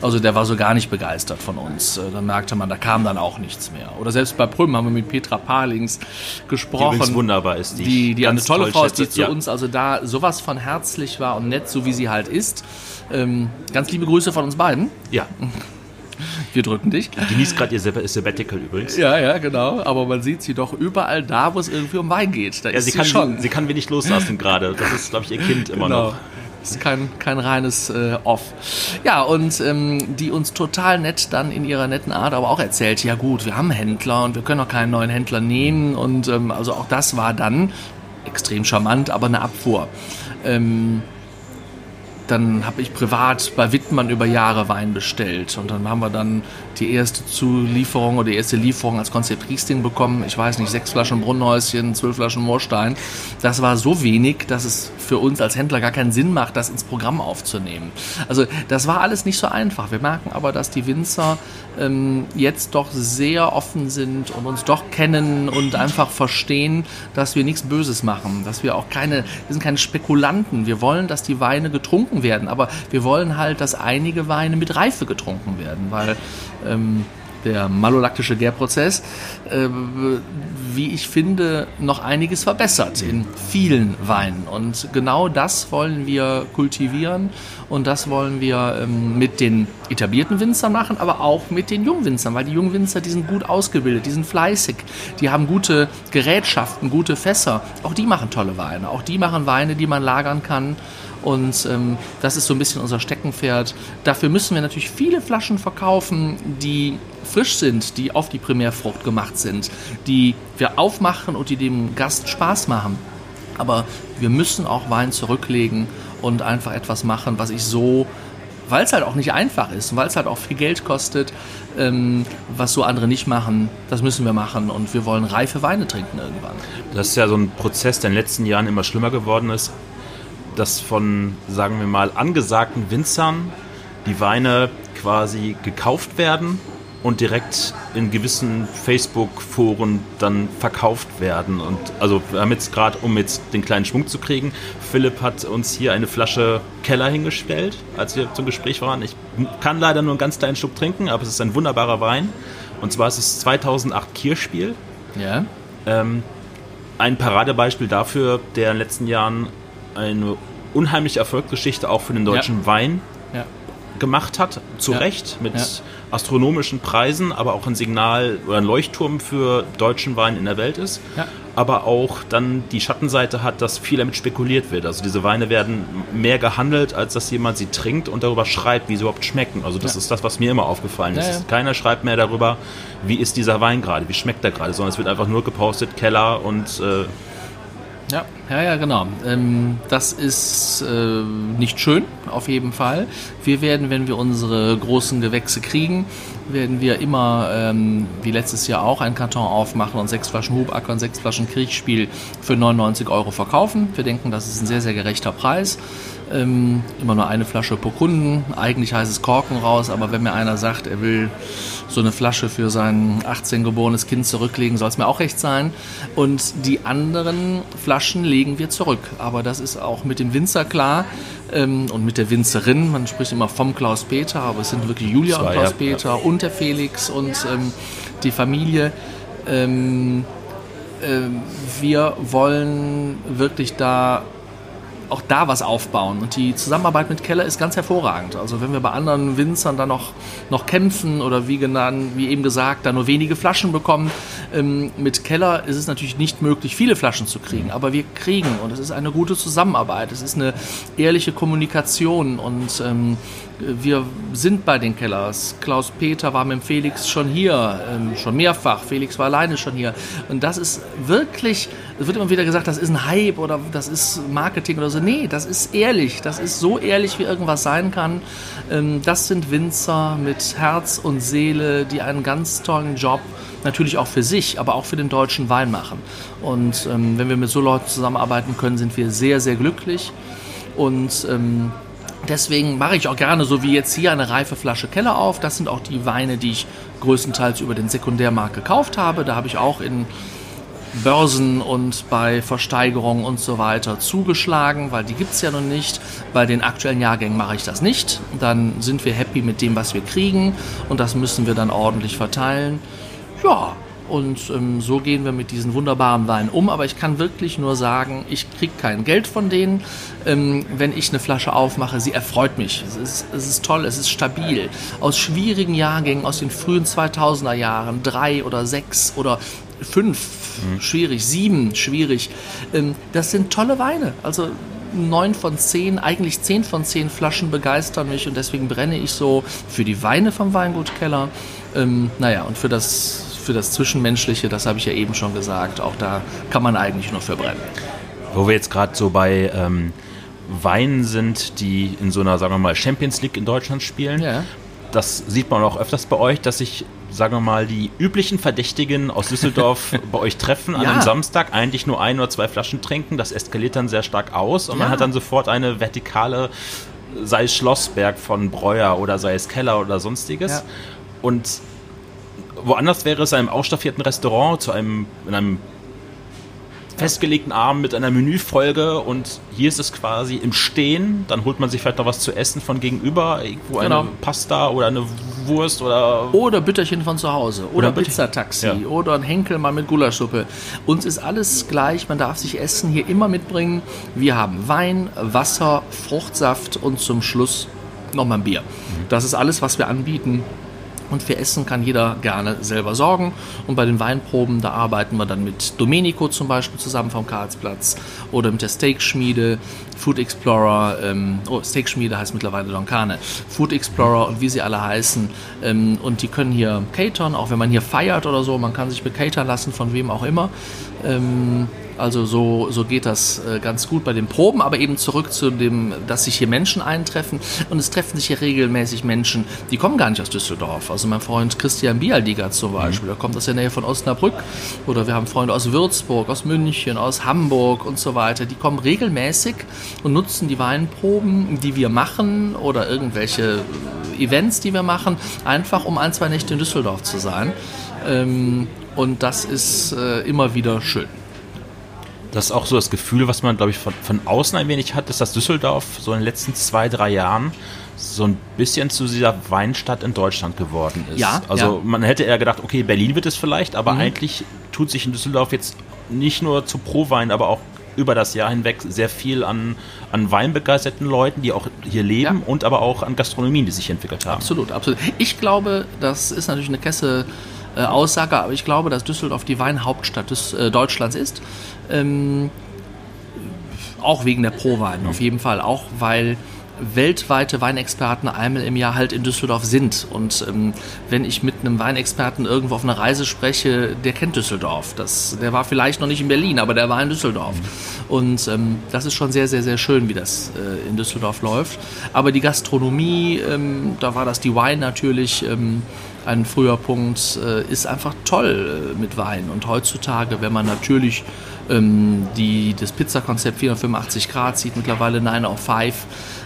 Also der war so gar nicht begeistert von uns. Äh, Da merkte man, da kam dann auch nichts mehr. Oder selbst bei Prüm haben wir mit Petra Palings die gesprochen. übrigens wunderbar ist. die, die, ich eine tolle toll Frau ist, die schätze. zu Ja. uns also da sowas von herzlich war und nett, so wie sie halt ist. Ähm, ganz liebe Grüße von uns beiden. Ja, Wir drücken dich. genießt gerade ihr Sab- Sabbatical übrigens. Ja, ja, genau. Aber man sieht sie doch überall da, wo es irgendwie um Wein geht. Da Ja, ist sie, sie, kann, schon. sie kann wenig loslassen gerade. Das ist, glaube ich, ihr Kind immer Genau. noch. Ist kein, kein reines äh, Off. Ja, und ähm, die uns total nett dann in ihrer netten Art aber auch erzählt, ja gut, wir haben Händler und wir können auch keinen neuen Händler nehmen. Und ähm, also auch das war dann extrem charmant, aber eine Abfuhr. Ähm, dann habe ich privat bei Wittmann über Jahre Wein bestellt und dann haben wir dann die erste Zulieferung oder die erste Lieferung als Konzept Riesling bekommen. Ich weiß nicht, sechs Flaschen Brunnhäuschen, zwölf Flaschen Moorstein. Das war so wenig, dass es für uns als Händler gar keinen Sinn macht, das ins Programm aufzunehmen. Also das war alles nicht so einfach. Wir merken aber, dass die Winzer ähm, jetzt doch sehr offen sind und uns doch kennen und einfach verstehen, dass wir nichts Böses machen, dass wir auch keine, wir sind keine Spekulanten. Wir wollen, dass die Weine getrunken werden, aber wir wollen halt, dass einige Weine mit Reife getrunken werden, weil ähm, der malolaktische Gärprozess, äh, wie ich finde, noch einiges verbessert in vielen Weinen. Und genau das wollen wir kultivieren und das wollen wir ähm, mit den etablierten Winzern machen, aber auch mit den Jungwinzern, weil die Jungwinzer, die sind gut ausgebildet, die sind fleißig, die haben gute Gerätschaften, gute Fässer. Auch die machen tolle Weine. Auch die machen Weine, die man lagern kann. Und ähm, das ist so ein bisschen unser Steckenpferd. Dafür müssen wir natürlich viele Flaschen verkaufen, die frisch sind, die auf die Primärfrucht gemacht sind, die wir aufmachen und die dem Gast Spaß machen. Aber wir müssen auch Wein zurücklegen und einfach etwas machen, was ich so, weil es halt auch nicht einfach ist und weil es halt auch viel Geld kostet, ähm, was so andere nicht machen, das müssen wir machen und wir wollen reife Weine trinken irgendwann. Das ist ja so ein Prozess, der in den letzten Jahren immer schlimmer geworden ist, dass von, sagen wir mal, angesagten Winzern die Weine quasi gekauft werden und direkt in gewissen Facebook-Foren dann verkauft werden. Und also wir haben jetzt gerade, um jetzt den kleinen Schwung zu kriegen, Philipp hat uns hier eine Flasche Keller hingestellt, als wir zum Gespräch waren. Ich kann leider nur einen ganz kleinen Schluck trinken, aber es ist ein wunderbarer Wein. Und zwar ist es 2008 Kirschspiel. Ja? Ähm, ein Paradebeispiel dafür, der in den letzten Jahren eine unheimliche Erfolgsgeschichte auch für den deutschen Wein Ja. gemacht hat, zu Ja. Recht, mit Ja. astronomischen Preisen, aber auch ein Signal oder ein Leuchtturm für deutschen Wein in der Welt ist. Ja. Aber auch dann die Schattenseite hat, dass viel damit spekuliert wird. Also diese Weine werden mehr gehandelt, als dass jemand sie trinkt und darüber schreibt, wie sie überhaupt schmecken. Also das Ja. ist das, was mir immer aufgefallen ist. Ja, ja. Keiner schreibt mehr darüber, wie ist dieser Wein gerade, wie schmeckt er gerade, sondern es wird einfach nur gepostet, Keller und äh, Ja, ja, ja, genau. Ähm, das ist äh, nicht schön, auf jeden Fall. Wir werden, wenn wir unsere großen Gewächse kriegen, werden wir immer, ähm, wie letztes Jahr auch, einen Karton aufmachen und sechs Flaschen Hubacker und sechs Flaschen Kriechspiel für 99 Euro verkaufen. Wir denken, das ist ein sehr, sehr gerechter Preis. Ähm, immer nur eine Flasche pro Kunden. Eigentlich heißt es Korken raus, aber wenn mir einer sagt, er will so eine Flasche für sein 18 geborenes Kind zurücklegen, soll es mir auch recht sein. Und die anderen Flaschen legen wir zurück. Aber das ist auch mit dem Winzer klar ähm, und mit der Winzerin. Man spricht immer vom Klaus Peter, aber es sind wirklich Julia Zwei, und Klaus Peter ja. und der Felix und ähm, die Familie. Ähm, äh, wir wollen wirklich da auch da was aufbauen. Und die Zusammenarbeit mit Keller ist ganz hervorragend. Also wenn wir bei anderen Winzern dann noch, noch kämpfen oder wie, genannt, wie eben gesagt, da nur wenige Flaschen bekommen, ähm, mit Keller ist es natürlich nicht möglich, viele Flaschen zu kriegen. Aber wir kriegen und es ist eine gute Zusammenarbeit. Es ist eine ehrliche Kommunikation und ähm, wir sind bei den Kellers. Klaus Peter war mit Felix schon hier, ähm, schon mehrfach. Felix war alleine schon hier. Und das ist wirklich, es wird immer wieder gesagt, das ist ein Hype oder das ist Marketing oder so. Nee, das ist ehrlich. Das ist so ehrlich, wie irgendwas sein kann. Ähm, das sind Winzer mit Herz und Seele, die einen ganz tollen Job natürlich auch für sich, aber auch für den deutschen Wein machen. Und ähm, wenn wir mit so Leuten zusammenarbeiten können, sind wir sehr, sehr glücklich. Und ähm, Deswegen mache ich auch gerne, so wie jetzt hier, eine reife Flasche Keller auf. Das sind auch die Weine, die ich größtenteils über den Sekundärmarkt gekauft habe. Da habe ich auch in Börsen und bei Versteigerungen und so weiter zugeschlagen, weil die gibt es ja noch nicht. Bei den aktuellen Jahrgängen mache ich das nicht. Dann sind wir happy mit dem, was wir kriegen und das müssen wir dann ordentlich verteilen. Ja, und ähm, so gehen wir mit diesen wunderbaren Weinen um. Aber ich kann wirklich nur sagen, ich kriege kein Geld von denen. Ähm, wenn ich eine Flasche aufmache, sie erfreut mich. Es ist, es ist toll, es ist stabil. Aus schwierigen Jahrgängen, aus den frühen 2000er Jahren, drei oder sechs oder fünf, mhm. schwierig, sieben, schwierig. Ähm, das sind tolle Weine. Also neun von zehn, eigentlich zehn von zehn Flaschen begeistern mich und deswegen brenne ich so für die Weine vom Weingut Keller. Ähm, naja, und für das für das Zwischenmenschliche, das habe ich ja eben schon gesagt, auch da kann man eigentlich nur verbrennen. Wo wir jetzt gerade so bei ähm, Weinen sind, die in so einer, sagen wir mal, Champions League in Deutschland spielen. Ja. Das sieht man auch öfters bei euch, dass sich, sagen wir mal, die üblichen Verdächtigen aus Düsseldorf bei euch treffen an ja. einem Samstag, eigentlich nur ein oder zwei Flaschen trinken. Das eskaliert dann sehr stark aus und ja. man hat dann sofort eine vertikale, sei es Schlossberg von Breuer oder sei es Keller oder sonstiges. Und woanders wäre es einem ausstaffierten Restaurant zu einem, in einem festgelegten Abend mit einer Menüfolge und hier ist es quasi im Stehen. Dann holt man sich vielleicht noch was zu essen von gegenüber, irgendwo genau. eine Pasta oder eine Wurst oder. Oder Bütterchen von zu Hause oder, oder Pizzataxi ja. oder ein Henkel mal mit Gulaschsuppe. Uns ist alles gleich, man darf sich Essen hier immer mitbringen. Wir haben Wein, Wasser, Fruchtsaft und zum Schluss nochmal ein Bier. Mhm. Das ist alles, was wir anbieten. Und für Essen kann jeder gerne selber sorgen. Und bei den Weinproben, da arbeiten wir dann mit Domenico zum Beispiel zusammen vom Karlsplatz oder mit der Steakschmiede, Food Explorer, ähm, oh, Steakschmiede heißt mittlerweile Doncane, Food Explorer und wie sie alle heißen. Ähm, und die können hier catern, auch wenn man hier feiert oder so. Man kann sich becatern lassen, von wem auch immer. Ähm, also so, so geht das äh, ganz gut bei den Proben, aber eben zurück zu dem, dass sich hier Menschen eintreffen. Und es treffen sich hier regelmäßig Menschen, die kommen gar nicht aus Düsseldorf. Also mein Freund Christian Bialdiger zum Beispiel, der kommt aus der Nähe von Osnabrück. Oder wir haben Freunde aus Würzburg, aus München, aus Hamburg und so weiter. Die kommen regelmäßig und nutzen die Weinproben, die wir machen oder irgendwelche Events, die wir machen, einfach um ein, zwei Nächte in Düsseldorf zu sein. Ähm, und das ist äh, immer wieder schön das ist auch so das Gefühl, was man, glaube ich, von, von außen ein wenig hat, ist, dass Düsseldorf so in den letzten zwei, drei Jahren so ein bisschen zu dieser Weinstadt in Deutschland geworden ist. Ja, also ja. man hätte eher gedacht, okay, Berlin wird es vielleicht, aber mhm. eigentlich tut sich in Düsseldorf jetzt nicht nur zu Pro-Wein, aber auch über das Jahr hinweg sehr viel an, an weinbegeisterten Leuten, die auch hier leben ja. und aber auch an Gastronomien, die sich entwickelt haben. Absolut, absolut. Ich glaube, das ist natürlich eine Kesse äh, Aussage, aber ich glaube, dass Düsseldorf die Weinhauptstadt des, äh, Deutschlands ist. Ähm, auch wegen der Pro-Wein, auf jeden Fall. Auch weil weltweite Weinexperten einmal im Jahr halt in Düsseldorf sind. Und ähm, wenn ich mit einem Weinexperten irgendwo auf einer Reise spreche, der kennt Düsseldorf. Das, der war vielleicht noch nicht in Berlin, aber der war in Düsseldorf. Mhm. Und ähm, das ist schon sehr, sehr, sehr schön, wie das äh, in Düsseldorf läuft. Aber die Gastronomie, ähm, da war das die Wine natürlich ähm, ein früher Punkt, äh, ist einfach toll äh, mit Wein. Und heutzutage, wenn man natürlich ähm, die, das Pizzakonzept 485 Grad sieht, mittlerweile 9 auf 5,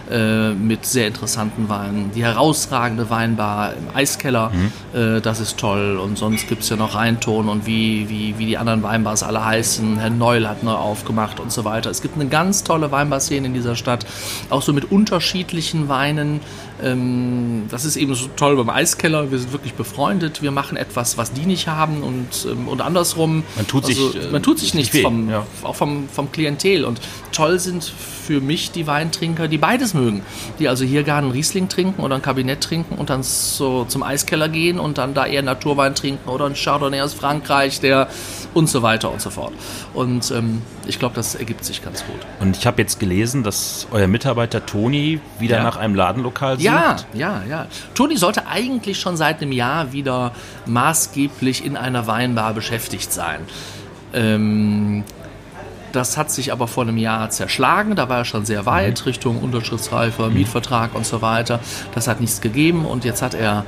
äh, mit sehr interessanten Weinen. Die herausragende Weinbar im Eiskeller, mhm. äh, das ist toll. Und sonst gibt es ja noch Rheinton und wie, wie, wie die anderen Weinbars alle heißen. Herr Neul hat neu aufgemacht und so weiter. Es gibt eine ganz tolle Weinbar-Szene in dieser Stadt, auch so mit unterschiedlichen Weinen. Ähm, das ist eben so toll beim Eiskeller. Wir sind wirklich befreundet. Wir machen etwas, was die nicht haben und, ähm, und andersrum. Man tut also, sich, man tut sich nichts weh, vom, ja. auch vom, vom Klientel. Und toll sind für mich die Weintrinker, die beides mögen. Die also hier gerne einen Riesling trinken oder ein Kabinett trinken und dann so zum Eiskeller gehen und dann da eher Naturwein trinken oder ein Chardonnay aus Frankreich, der und so weiter und so fort. Und ähm, ich glaube, das ergibt sich ganz gut. Und ich habe jetzt gelesen, dass euer Mitarbeiter Toni wieder ja. nach einem Ladenlokal sucht. Ja, ja, ja. Toni sollte eigentlich schon seit einem Jahr wieder maßgeblich in einer Weinbar beschäftigt sein. Ähm, das hat sich aber vor einem Jahr zerschlagen. Da war er schon sehr weit, mhm. Richtung Unterschriftsreife, Mietvertrag und so weiter. Das hat nichts gegeben und jetzt hat er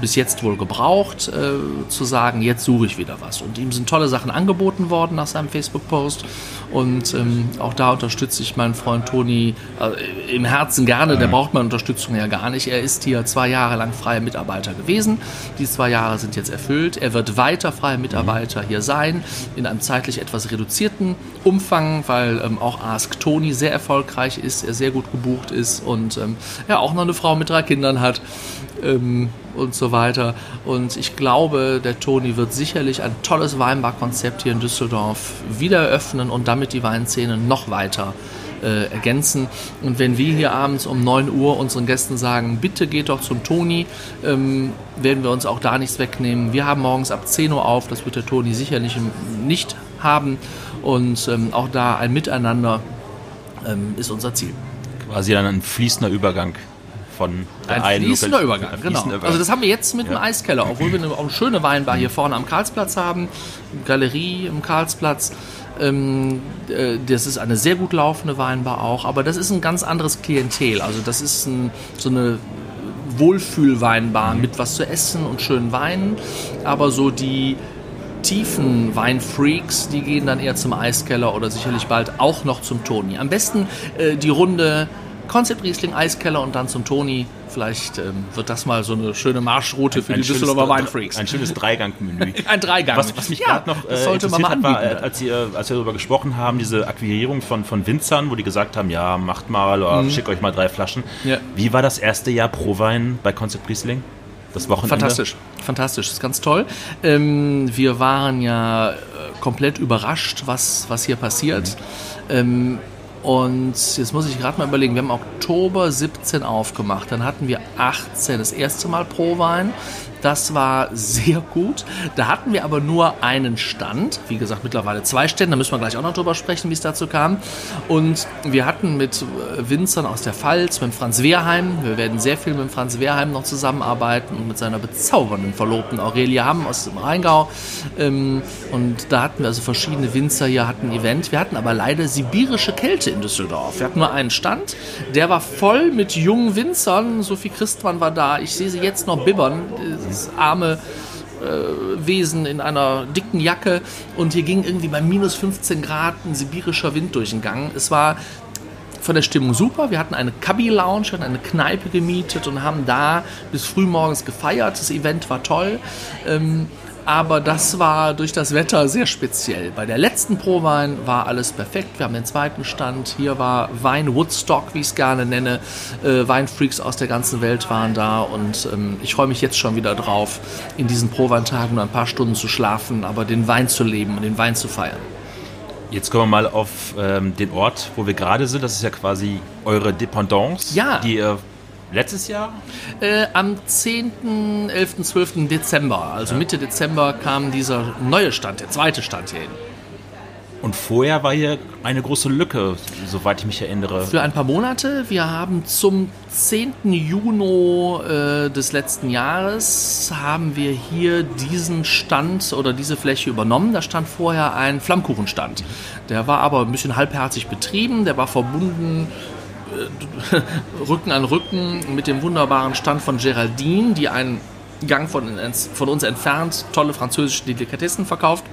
bis jetzt wohl gebraucht, äh, zu sagen, jetzt suche ich wieder was. Und ihm sind tolle Sachen angeboten worden nach seinem Facebook-Post. Und ähm, auch da unterstütze ich meinen Freund Toni äh, im Herzen gerne. Der braucht meine Unterstützung ja gar nicht. Er ist hier zwei Jahre lang freier Mitarbeiter gewesen. Diese zwei Jahre sind jetzt erfüllt. Er wird weiter freier Mitarbeiter hier sein, in einem zeitlich etwas reduzierten Umfang, weil ähm, auch Ask Toni sehr erfolgreich ist, er sehr gut gebucht ist und ähm, er auch noch eine Frau mit drei Kindern hat. Ähm, und so weiter. Und ich glaube, der Toni wird sicherlich ein tolles Weinbarkonzept hier in Düsseldorf wieder eröffnen und damit die Weinszene noch weiter äh, ergänzen. Und wenn wir hier abends um 9 Uhr unseren Gästen sagen, bitte geht doch zum Toni, ähm, werden wir uns auch da nichts wegnehmen. Wir haben morgens ab 10 Uhr auf, das wird der Toni sicherlich nicht haben. Und ähm, auch da ein Miteinander ähm, ist unser Ziel. Quasi dann ein fließender Übergang von ein einen fließender Übergang, ein genau. Übergang. Also das haben wir jetzt mit ja. dem Eiskeller, obwohl wir eine, auch eine schöne Weinbar hier vorne am Karlsplatz haben, Galerie im Karlsplatz. Ähm, äh, das ist eine sehr gut laufende Weinbar auch, aber das ist ein ganz anderes Klientel. Also das ist ein, so eine Wohlfühlweinbar mhm. mit was zu essen und schönen Weinen, aber so die tiefen Weinfreaks, die gehen dann eher zum Eiskeller oder sicherlich bald auch noch zum Toni. Am besten äh, die Runde Konzept Riesling Eiskeller und dann zum Toni. Vielleicht ähm, wird das mal so eine schöne Marschroute für ein, die Düsseldorfer Weinfreaks. Ein schönes Dreigang-Menü. ein Dreigang. Was, was mich ja, gerade noch äh, sollte man mal anbieten, hat, war, als, ihr, als wir darüber gesprochen haben, diese Akquirierung von, von Winzern, wo die gesagt haben, ja, macht mal oder mhm. schickt euch mal drei Flaschen. Ja. Wie war das erste Jahr pro Wein bei Konzept Riesling? Das Wochenende? Fantastisch, fantastisch, das ist ganz toll. Ähm, wir waren ja äh, komplett überrascht, was, was hier passiert. Mhm. Ähm, und jetzt muss ich gerade mal überlegen, wir haben Oktober 17 aufgemacht, dann hatten wir 18 das erste Mal pro Wein. Das war sehr gut. Da hatten wir aber nur einen Stand. Wie gesagt, mittlerweile zwei Stände. Da müssen wir gleich auch noch drüber sprechen, wie es dazu kam. Und wir hatten mit äh, Winzern aus der Pfalz, mit Franz Wehrheim. Wir werden sehr viel mit Franz Wehrheim noch zusammenarbeiten und mit seiner bezaubernden Verlobten Aurelia Hamm aus dem Rheingau. Ähm, und da hatten wir also verschiedene Winzer hier, hatten ein Event. Wir hatten aber leider sibirische Kälte in Düsseldorf. Wir hatten nur einen Stand. Der war voll mit jungen Winzern. Sophie Christmann war da. Ich sehe sie jetzt noch bibbern dieses arme äh, Wesen in einer dicken Jacke und hier ging irgendwie bei minus 15 Grad ein sibirischer Wind durch den Gang. Es war von der Stimmung super. Wir hatten eine Cubby Lounge, eine Kneipe gemietet und haben da bis frühmorgens gefeiert. Das Event war toll. Ähm, aber das war durch das Wetter sehr speziell. Bei der letzten Prowein war alles perfekt. Wir haben den zweiten Stand. Hier war Wein Woodstock, wie ich es gerne nenne. Äh, Weinfreaks aus der ganzen Welt waren da und ähm, ich freue mich jetzt schon wieder drauf, in diesen Prowein-Tagen nur ein paar Stunden zu schlafen, aber den Wein zu leben und den Wein zu feiern. Jetzt kommen wir mal auf ähm, den Ort, wo wir gerade sind. Das ist ja quasi eure Dependance, ja. die ihr Letztes Jahr? Äh, am 10., 11., 12. Dezember, also ja. Mitte Dezember, kam dieser neue Stand, der zweite Stand hier hin. Und vorher war hier eine große Lücke, soweit ich mich erinnere. Für ein paar Monate. Wir haben zum 10. Juni äh, des letzten Jahres haben wir hier diesen Stand oder diese Fläche übernommen. Da stand vorher ein Flammkuchenstand. Der war aber ein bisschen halbherzig betrieben. Der war verbunden Rücken an Rücken mit dem wunderbaren Stand von Geraldine, die einen Gang von, von uns entfernt tolle französische Delikatessen verkauft.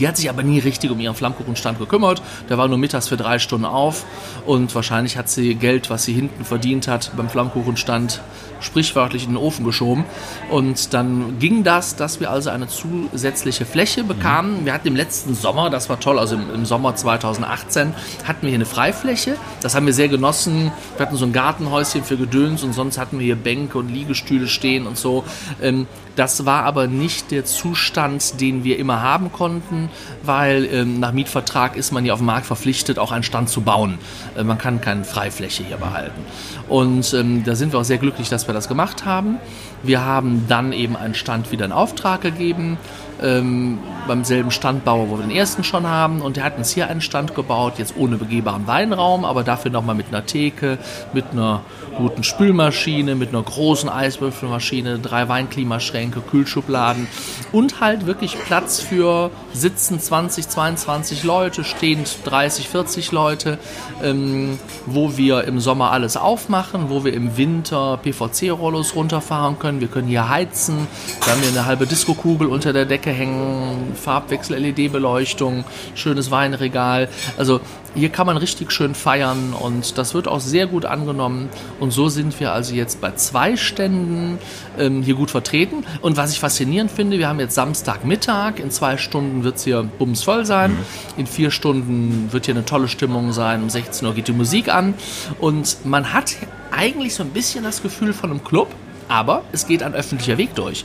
Die hat sich aber nie richtig um ihren Flammkuchenstand gekümmert. Der war nur mittags für drei Stunden auf und wahrscheinlich hat sie Geld, was sie hinten verdient hat, beim Flammkuchenstand sprichwörtlich in den Ofen geschoben. Und dann ging das, dass wir also eine zusätzliche Fläche bekamen. Wir hatten im letzten Sommer, das war toll, also im, im Sommer 2018, hatten wir hier eine Freifläche. Das haben wir sehr genossen. Wir hatten so ein Gartenhäuschen für Gedöns und sonst hatten wir hier Bänke und Liegestühle stehen und so. Ähm, das war aber nicht der Zustand, den wir immer haben konnten, weil ähm, nach Mietvertrag ist man ja auf dem Markt verpflichtet, auch einen Stand zu bauen. Äh, man kann keine Freifläche hier behalten. Und ähm, da sind wir auch sehr glücklich, dass wir das gemacht haben. Wir haben dann eben einen Stand wieder in Auftrag gegeben ähm, beim selben Standbauer, wo wir den ersten schon haben. Und der hat uns hier einen Stand gebaut, jetzt ohne begehbaren Weinraum, aber dafür nochmal mit einer Theke, mit einer guten Spülmaschine, mit einer großen Eiswürfelmaschine, drei Weinklimaschränke, Kühlschubladen und halt wirklich Platz für sitzen 20, 22 Leute, stehend 30, 40 Leute, ähm, wo wir im Sommer alles aufmachen, wo wir im Winter PVC-Rollos runterfahren können. Wir können hier heizen. Wir haben hier eine halbe Diskokugel unter der Decke hängen, Farbwechsel-LED-Beleuchtung, schönes Weinregal. Also hier kann man richtig schön feiern und das wird auch sehr gut angenommen. Und so sind wir also jetzt bei zwei Ständen ähm, hier gut vertreten. Und was ich faszinierend finde, wir haben jetzt Samstagmittag. In zwei Stunden wird es hier bumsvoll sein. In vier Stunden wird hier eine tolle Stimmung sein. Um 16 Uhr geht die Musik an. Und man hat eigentlich so ein bisschen das Gefühl von einem Club, aber es geht ein öffentlicher Weg durch.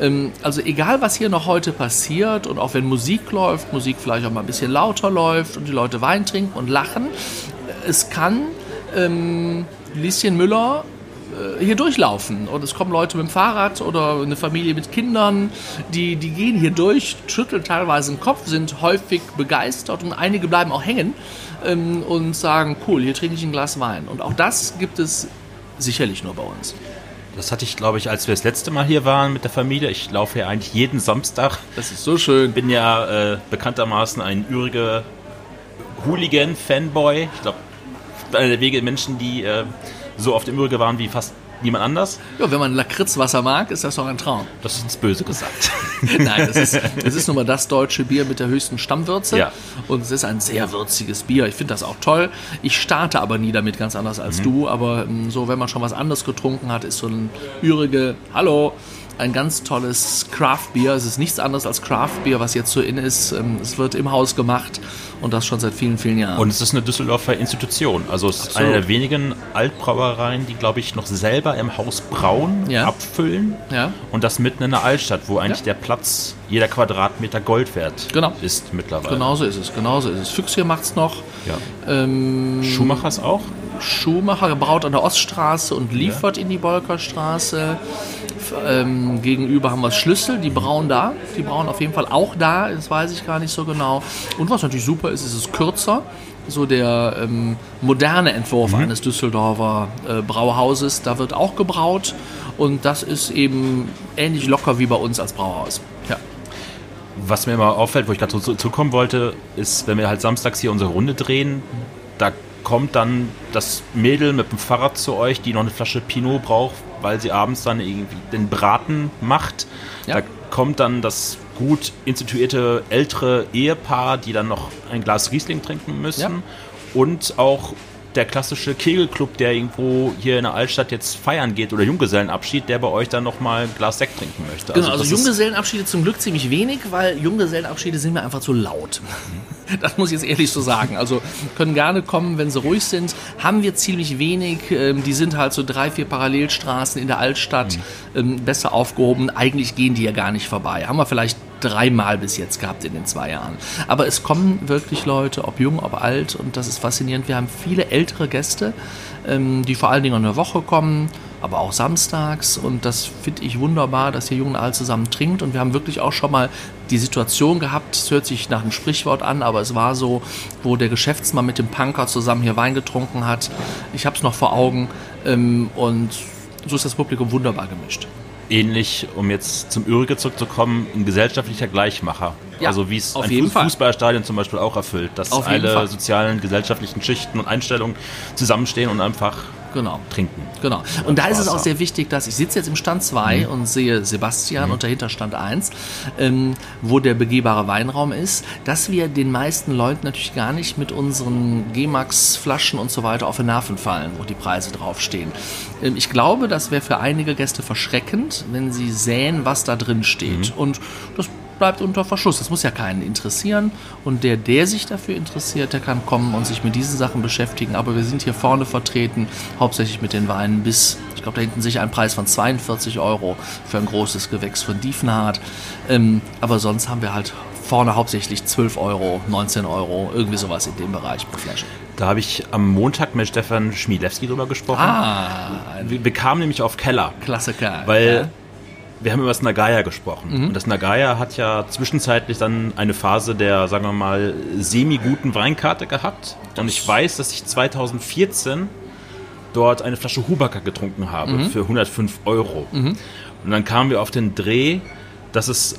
Ähm, also egal, was hier noch heute passiert und auch wenn Musik läuft, Musik vielleicht auch mal ein bisschen lauter läuft und die Leute Wein trinken und lachen, es kann ähm, Lieschen Müller äh, hier durchlaufen und es kommen Leute mit dem Fahrrad oder eine Familie mit Kindern, die, die gehen hier durch, schütteln teilweise den Kopf, sind häufig begeistert und einige bleiben auch hängen ähm, und sagen, cool, hier trinke ich ein Glas Wein. Und auch das gibt es sicherlich nur bei uns. Das hatte ich, glaube ich, als wir das letzte Mal hier waren mit der Familie. Ich laufe ja eigentlich jeden Samstag. Das ist so schön. Bin ja äh, bekanntermaßen ein üriger Hooligan-Fanboy. Ich glaube, einer der wenigen Menschen, die äh, so auf dem Ürige waren wie fast niemand anders. Ja, wenn man Lakritzwasser mag, ist das doch ein Traum. Das ist ins Böse gesagt. Nein, es ist, es ist nun mal das deutsche Bier mit der höchsten Stammwürze. Ja. Und es ist ein sehr würziges Bier. Ich finde das auch toll. Ich starte aber nie damit, ganz anders als Mhm. du. Aber ähm, so, wenn man schon was anderes getrunken hat, ist so ein Ürige, hallo, ein ganz tolles Craft-Bier. Es ist nichts anderes als Craft-Bier, was jetzt so in ist. Ähm, Es wird im Haus gemacht und das schon seit vielen, vielen Jahren. Und es ist eine Düsseldorfer Institution. Also es ist Absolut. eine der wenigen Altbrauereien, die, glaube ich, noch selber im Haus brauen, Ja. abfüllen. Ja. Und das mitten in der Altstadt, wo eigentlich Ja. der Platz, jeder Quadratmeter Gold wert Genau. ist mittlerweile. Genauso ist es, genauso ist es. Füchschen macht es noch. Ähm, Schumachers auch? Schumacher braut an der Oststraße und liefert in die Bolkerstraße. Ähm, gegenüber haben wir Schlüssel, die brauen da. Die brauen auf jeden Fall auch da, das weiß ich gar nicht so genau. Und was natürlich super ist, ist es kürzer. So der ähm, moderne Entwurf eines Düsseldorfer äh, Brauhauses. Da wird auch gebraut und das ist eben ähnlich locker wie bei uns als Brauhaus. Ja. Was mir immer auffällt, wo ich gerade zu- zukommen wollte, ist, wenn wir halt samstags hier unsere Runde drehen, da kommt dann das Mädel mit dem Fahrrad zu euch, die noch eine Flasche Pinot braucht, weil sie abends dann irgendwie den Braten macht. Ja. Da kommt dann das gut instituierte ältere Ehepaar, die dann noch ein Glas Riesling trinken müssen. Ja. Und auch der klassische Kegelclub, der irgendwo hier in der Altstadt jetzt feiern geht oder Junggesellenabschied, der bei euch dann nochmal ein Glas Sekt trinken möchte. Genau, also, ist- Junggesellenabschiede zum Glück ziemlich wenig, weil Junggesellenabschiede sind mir einfach zu laut. Das muss ich jetzt ehrlich so sagen. Also können gerne kommen, wenn sie ruhig sind. Haben wir ziemlich wenig. Ähm, Die sind halt so drei, vier Parallelstraßen in der Altstadt ähm, besser aufgehoben. Eigentlich gehen die ja gar nicht vorbei. Haben wir vielleicht dreimal bis jetzt gehabt in den zwei Jahren. Aber es kommen wirklich Leute, ob jung, ob alt, und das ist faszinierend. Wir haben viele ältere Gäste, ähm, die vor allen Dingen in der Woche kommen, aber auch samstags. Und das finde ich wunderbar, dass hier Jung und Alt zusammen trinkt. Und wir haben wirklich auch schon mal die Situation gehabt, es hört sich nach einem Sprichwort an, aber es war so, wo der Geschäftsmann mit dem Punker zusammen hier Wein getrunken hat. Ich habe es noch vor Augen. Ähm, und so ist das Publikum wunderbar gemischt. Ähnlich, um jetzt zum Ürige zurückzukommen, ein gesellschaftlicher Gleichmacher. Ja, also wie es auf ein. Fußballstadion zum Beispiel auch erfüllt, dass alle Fall. sozialen, gesellschaftlichen Schichten und Einstellungen zusammenstehen und einfach genau. trinken. Genau. Und da ist es auch sehr wichtig, dass ich sitze jetzt im Stand 2 und sehe Sebastian und dahinter Stand 1, ähm, wo der begehbare Weinraum ist, dass wir den meisten Leuten natürlich gar nicht mit unseren G-Max-Flaschen und so weiter auf die Nerven fallen, wo die Preise draufstehen. Ähm, ich glaube, das wäre für einige Gäste verschreckend, wenn sie sähen, was da drin steht. Und das bleibt unter Verschluss. Das muss ja keinen interessieren. Und der, der sich dafür interessiert, der kann kommen und sich mit diesen Sachen beschäftigen. Aber wir sind hier vorne vertreten, hauptsächlich mit den Weinen bis, ich glaube, da hinten sicher ein Preis von 42 Euro für ein großes Gewächs von Diefenhardt. Ähm, aber sonst haben wir halt vorne hauptsächlich 12 Euro, 19 Euro, irgendwie sowas in dem Bereich pro Flasche. Da habe ich am Montag mit Stefan Schmielewski drüber gesprochen. Ah, wir kamen nämlich auf Keller, Klassiker. weil Ja. Wir haben über das Nagaya gesprochen. Und das Nagaya hat ja zwischenzeitlich dann eine Phase der, sagen wir mal, semi-guten Weinkarte gehabt. Und ich weiß, dass ich 2014 dort eine Flasche Hubacker getrunken habe für 105 Euro. Und dann kamen wir auf den Dreh, dass es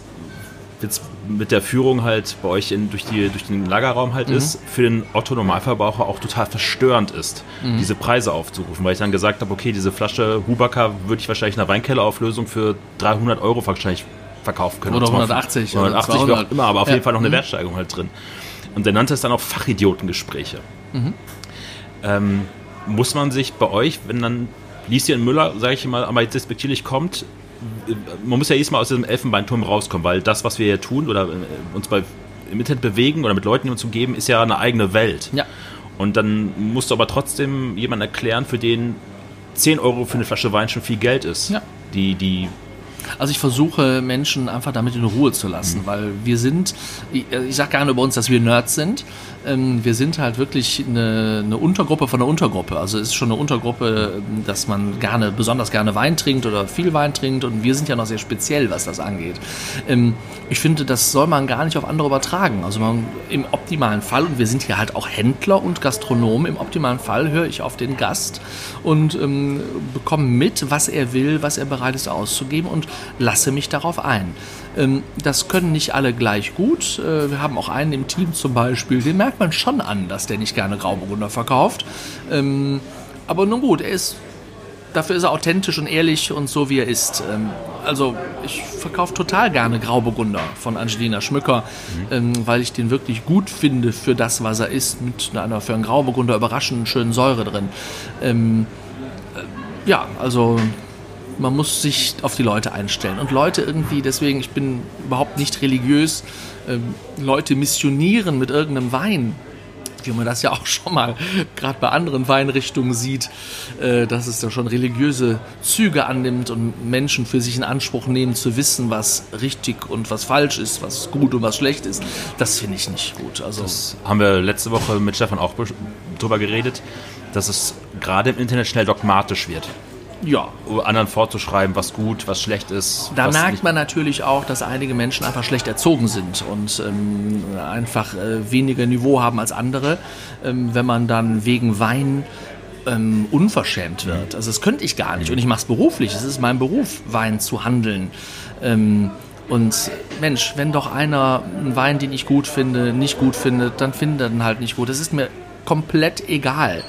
jetzt mit der Führung halt bei euch in, durch, die, durch den Lagerraum halt ist, für den Otto-Normalverbraucher auch total verstörend ist, diese Preise aufzurufen. Weil ich dann gesagt habe, okay, diese Flasche Hubacker würde ich wahrscheinlich in einer Weinkellerauflösung für 300 Euro wahrscheinlich verkaufen können. Oder Und zwar 180 oder 180, wie auch 200. immer, aber auf Ja. jeden Fall noch eine Wertsteigerung halt drin. Und der nannte es dann auch Fachidiotengespräche. Ähm, muss man sich bei euch, wenn dann Lieschen Müller, sage ich mal, aber jetzt despektierlich kommt, man muss ja jedes Mal aus diesem Elfenbeinturm rauskommen, weil das, was wir hier tun oder äh, uns bei, im Internet bewegen oder mit Leuten die uns umgeben, ist ja eine eigene Welt. Ja. Und dann musst du aber trotzdem jemand erklären, für den 10 Euro für eine Flasche Wein schon viel Geld ist. Ja. Die, die Also ich versuche Menschen einfach damit in Ruhe zu lassen, weil wir sind, ich, ich sage gerne über uns, dass wir Nerds sind. Ähm, wir sind halt wirklich eine, eine Untergruppe von einer Untergruppe. Also es ist schon eine Untergruppe, dass man gerne, besonders gerne Wein trinkt oder viel Wein trinkt und wir sind ja noch sehr speziell, was das angeht. Ähm, ich finde, das soll man gar nicht auf andere übertragen. Also man, im optimalen Fall, und wir sind hier halt auch Händler und Gastronomen, im optimalen Fall höre ich auf den Gast und ähm, bekomme mit, was er will, was er bereit ist auszugeben und lasse mich darauf ein. Ähm, das können nicht alle gleich gut. Äh, wir haben auch einen im Team zum Beispiel, den merkt man schon an, dass der nicht gerne Grauburgunder verkauft. Ähm, aber nun gut, er ist Dafür ist er authentisch und ehrlich und so wie er ist. Ähm, also ich verkaufe total gerne Grauburgunder von Angelina Schmücker, ähm, weil ich den wirklich gut finde für das, was er ist, mit einer für einen Grauburgunder überraschend schönen Säure drin. Ähm, äh, ja, also man muss sich auf die Leute einstellen. Und Leute irgendwie, deswegen, ich bin überhaupt nicht religiös, Leute missionieren mit irgendeinem Wein wie man das ja auch schon mal gerade bei anderen Weinrichtungen sieht, äh, dass es da schon religiöse Züge annimmt und Menschen für sich in Anspruch nehmen, zu wissen, was richtig und was falsch ist, was gut und was schlecht ist. Das finde ich nicht gut. Also Das haben wir letzte Woche mit Stefan auch drüber geredet, dass es gerade im Internet schnell dogmatisch wird. Ja, anderen vorzuschreiben, was gut, was schlecht ist. Da merkt man natürlich auch, dass einige Menschen einfach schlecht erzogen sind und ähm, einfach äh, weniger Niveau haben als andere, ähm, wenn man dann wegen Wein ähm, unverschämt wird. Also das könnte ich gar nicht und ich mache es beruflich. Es ist mein Beruf, Wein zu handeln. Ähm, und Mensch, wenn doch einer einen Wein, den ich gut finde, nicht gut findet, dann findet er ihn halt nicht gut. Das ist mir komplett egal.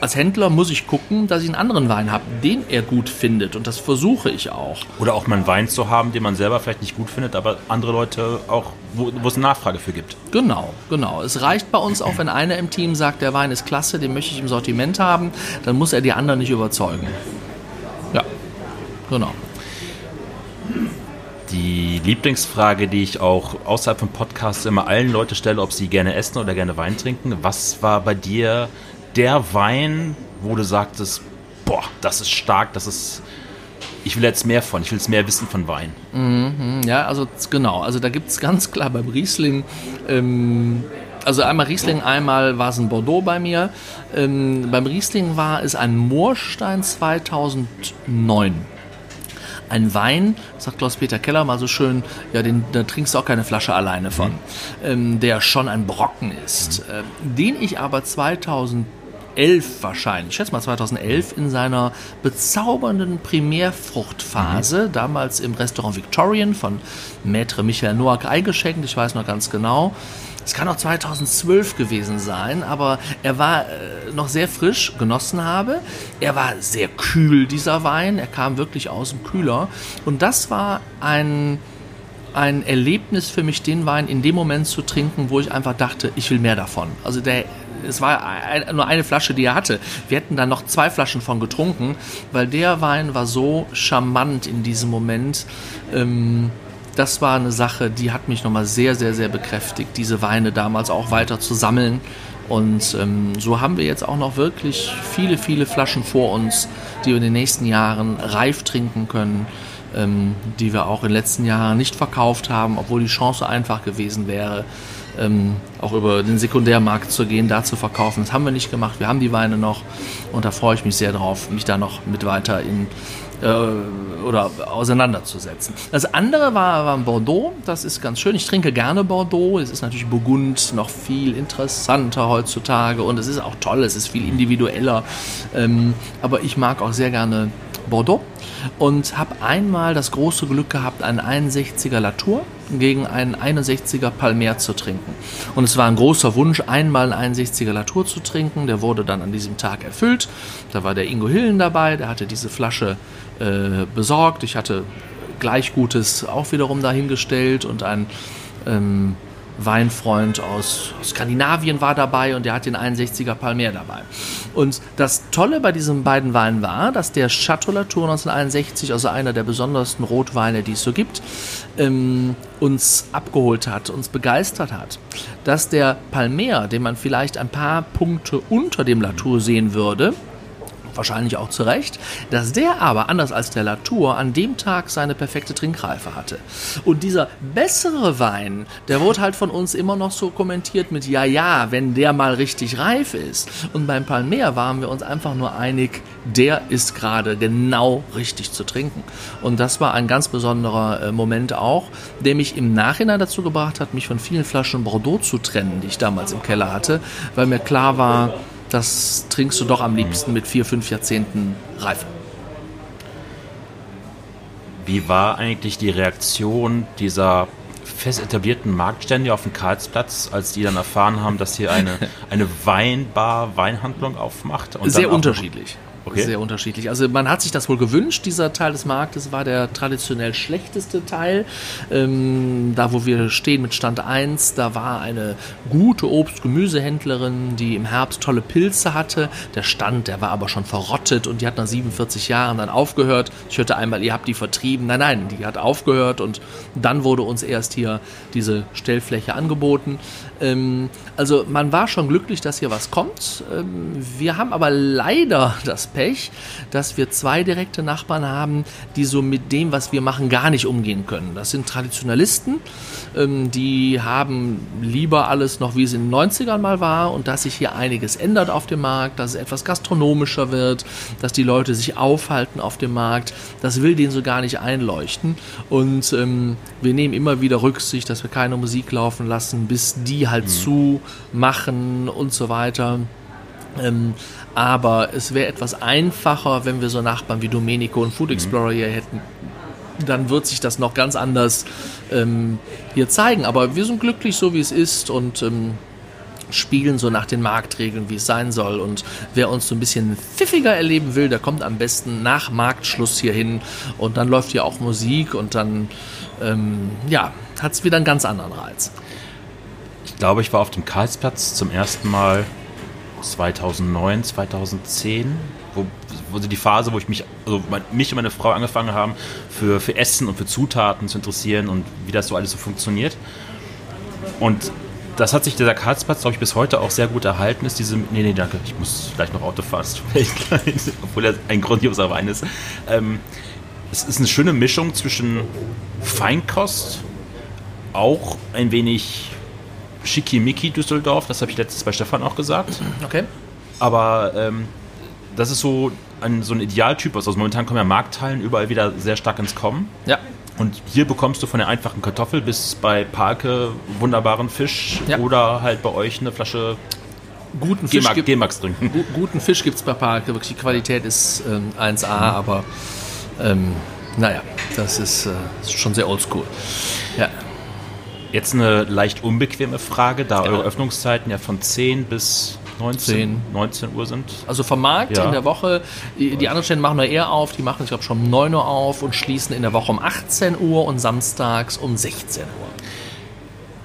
Als Händler muss ich gucken, dass ich einen anderen Wein habe, den er gut findet und das versuche ich auch. Oder auch mal einen Wein zu haben, den man selber vielleicht nicht gut findet, aber andere Leute auch, wo, wo es eine Nachfrage für gibt. Genau, genau. Es reicht bei uns auch, wenn einer im Team sagt, der Wein ist klasse, den möchte ich im Sortiment haben, dann muss er die anderen nicht überzeugen. Ja, genau. Die Lieblingsfrage, die ich auch außerhalb vom Podcast immer allen Leuten stelle, ob sie gerne essen oder gerne Wein trinken. Was war bei dir der Wein, wo du sagtest, boah, das ist stark, das ist. Ich will jetzt mehr von, ich will jetzt mehr wissen von Wein. Ja, also genau. Also da gibt es ganz klar beim Riesling, ähm, also einmal Riesling, einmal war es ein Bordeaux bei mir. Ähm, beim Riesling war es ein Moorstein 2009. Ein Wein, sagt Klaus-Peter Keller mal so schön, ja, den, da trinkst du auch keine Flasche alleine von, ähm, der schon ein Brocken ist, ähm, den ich aber 2011 wahrscheinlich, ich schätze mal 2011, in seiner bezaubernden Primärfruchtphase, damals im Restaurant Victorian von Maître Michael Noack eingeschenkt, ich weiß noch ganz genau, es kann auch 2012 gewesen sein, aber er war äh, noch sehr frisch, genossen habe. Er war sehr kühl, dieser Wein. Er kam wirklich aus dem Kühler. Und das war ein, ein Erlebnis für mich, den Wein in dem Moment zu trinken, wo ich einfach dachte, ich will mehr davon. Also der, es war nur eine Flasche, die er hatte. Wir hätten dann noch zwei Flaschen von getrunken, weil der Wein war so charmant in diesem Moment. Ähm, das war eine Sache, die hat mich nochmal sehr, sehr, sehr bekräftigt, diese Weine damals auch weiter zu sammeln. Und ähm, so haben wir jetzt auch noch wirklich viele, viele Flaschen vor uns, die wir in den nächsten Jahren reif trinken können, ähm, die wir auch in den letzten Jahren nicht verkauft haben, obwohl die Chance einfach gewesen wäre, ähm, auch über den Sekundärmarkt zu gehen, da zu verkaufen. Das haben wir nicht gemacht. Wir haben die Weine noch und da freue ich mich sehr drauf, mich da noch mit weiter in äh, oder auseinanderzusetzen. Das andere war, war Bordeaux, das ist ganz schön. Ich trinke gerne Bordeaux. Es ist natürlich Burgund noch viel interessanter heutzutage und es ist auch toll, es ist viel individueller. Ähm, aber ich mag auch sehr gerne Bordeaux und habe einmal das große Glück gehabt, einen 61er Latour gegen einen 61er Palmer zu trinken. Und es war ein großer Wunsch, einmal einen 61er Latour zu trinken. Der wurde dann an diesem Tag erfüllt. Da war der Ingo Hillen dabei, der hatte diese Flasche äh, besorgt. Ich hatte gleich Gutes auch wiederum dahingestellt und ein ähm, Weinfreund aus Skandinavien war dabei und der hat den 61er Palmer dabei. Und das Tolle bei diesen beiden Weinen war, dass der Chateau Latour 1961, also einer der besondersten Rotweine, die es so gibt, ähm, uns abgeholt hat, uns begeistert hat. Dass der Palmer, den man vielleicht ein paar Punkte unter dem Latour sehen würde, wahrscheinlich auch zu Recht, dass der aber, anders als der Latour, an dem Tag seine perfekte Trinkreife hatte. Und dieser bessere Wein, der wurde halt von uns immer noch so kommentiert mit, ja, ja, wenn der mal richtig reif ist. Und beim Palmer waren wir uns einfach nur einig, der ist gerade genau richtig zu trinken. Und das war ein ganz besonderer äh, Moment auch, der mich im Nachhinein dazu gebracht hat, mich von vielen Flaschen Bordeaux zu trennen, die ich damals im Keller hatte, weil mir klar war, das trinkst du doch am liebsten mit vier, fünf Jahrzehnten Reife. Wie war eigentlich die Reaktion dieser fest etablierten Marktstände auf dem Karlsplatz, als die dann erfahren haben, dass hier eine, eine Weinbar, Weinhandlung aufmacht? Sehr unterschiedlich. Okay. Sehr unterschiedlich. Also man hat sich das wohl gewünscht. Dieser Teil des Marktes war der traditionell schlechteste Teil. Ähm, da, wo wir stehen mit Stand 1, da war eine gute Obst-Gemüsehändlerin, die im Herbst tolle Pilze hatte. Der Stand, der war aber schon verrottet und die hat nach 47 Jahren dann aufgehört. Ich hörte einmal, ihr habt die vertrieben. Nein, nein, die hat aufgehört und dann wurde uns erst hier diese Stellfläche angeboten. Ähm, also man war schon glücklich, dass hier was kommt. Ähm, wir haben aber leider das Pech, dass wir zwei direkte Nachbarn haben, die so mit dem, was wir machen, gar nicht umgehen können. Das sind Traditionalisten, ähm, die haben lieber alles noch, wie es in den 90ern mal war und dass sich hier einiges ändert auf dem Markt, dass es etwas gastronomischer wird, dass die Leute sich aufhalten auf dem Markt. Das will denen so gar nicht einleuchten. Und ähm, wir nehmen immer wieder Rücksicht, dass wir keine Musik laufen lassen, bis die halt mhm. zu machen und so weiter. Ähm, aber es wäre etwas einfacher, wenn wir so Nachbarn wie Domenico und Food mhm. Explorer hier hätten. Dann wird sich das noch ganz anders ähm, hier zeigen. Aber wir sind glücklich, so wie es ist und ähm, spielen so nach den Marktregeln, wie es sein soll. Und wer uns so ein bisschen pfiffiger erleben will, der kommt am besten nach Marktschluss hier hin. Und dann läuft hier auch Musik und dann, ähm, ja, hat es wieder einen ganz anderen Reiz. Ich glaube, ich war auf dem Karlsplatz zum ersten Mal 2009, 2010, wo, wo die Phase, wo ich mich, also mich und meine Frau angefangen haben, für, für Essen und für Zutaten zu interessieren und wie das so alles so funktioniert. Und das hat sich dieser Karlsplatz, glaube ich, bis heute auch sehr gut erhalten. Ist diese, nee, nee, danke, ich muss gleich noch Auto fahren, obwohl er ein grandioser Wein ist. Ähm, es ist eine schöne Mischung zwischen Feinkost, auch ein wenig Schickimicki Düsseldorf, das habe ich letztes bei Stefan auch gesagt. Okay. Aber ähm, das ist so ein, so ein Idealtyp. Also momentan kommen ja Markthallen überall wieder sehr stark ins Kommen. Ja. Und hier bekommst du von der einfachen Kartoffel bis bei Parke wunderbaren Fisch ja. oder halt bei euch eine Flasche guten Fisch G-Max trinken. Gu guten Fisch gibt es bei Parke. Wirklich, die Qualität ist ähm, 1A, mhm. aber ähm, naja, das ist, äh, ist schon sehr oldschool. Ja. Jetzt eine leicht unbequeme Frage, da eure Öffnungszeiten ja von 10 bis 19, 10. 19 Uhr sind. Also vom Markt Ja. in der Woche, die, die anderen Stellen machen nur eher auf, die machen, ich glaube, schon um 9 Uhr auf und schließen in der Woche um 18 Uhr und samstags um 16 Uhr.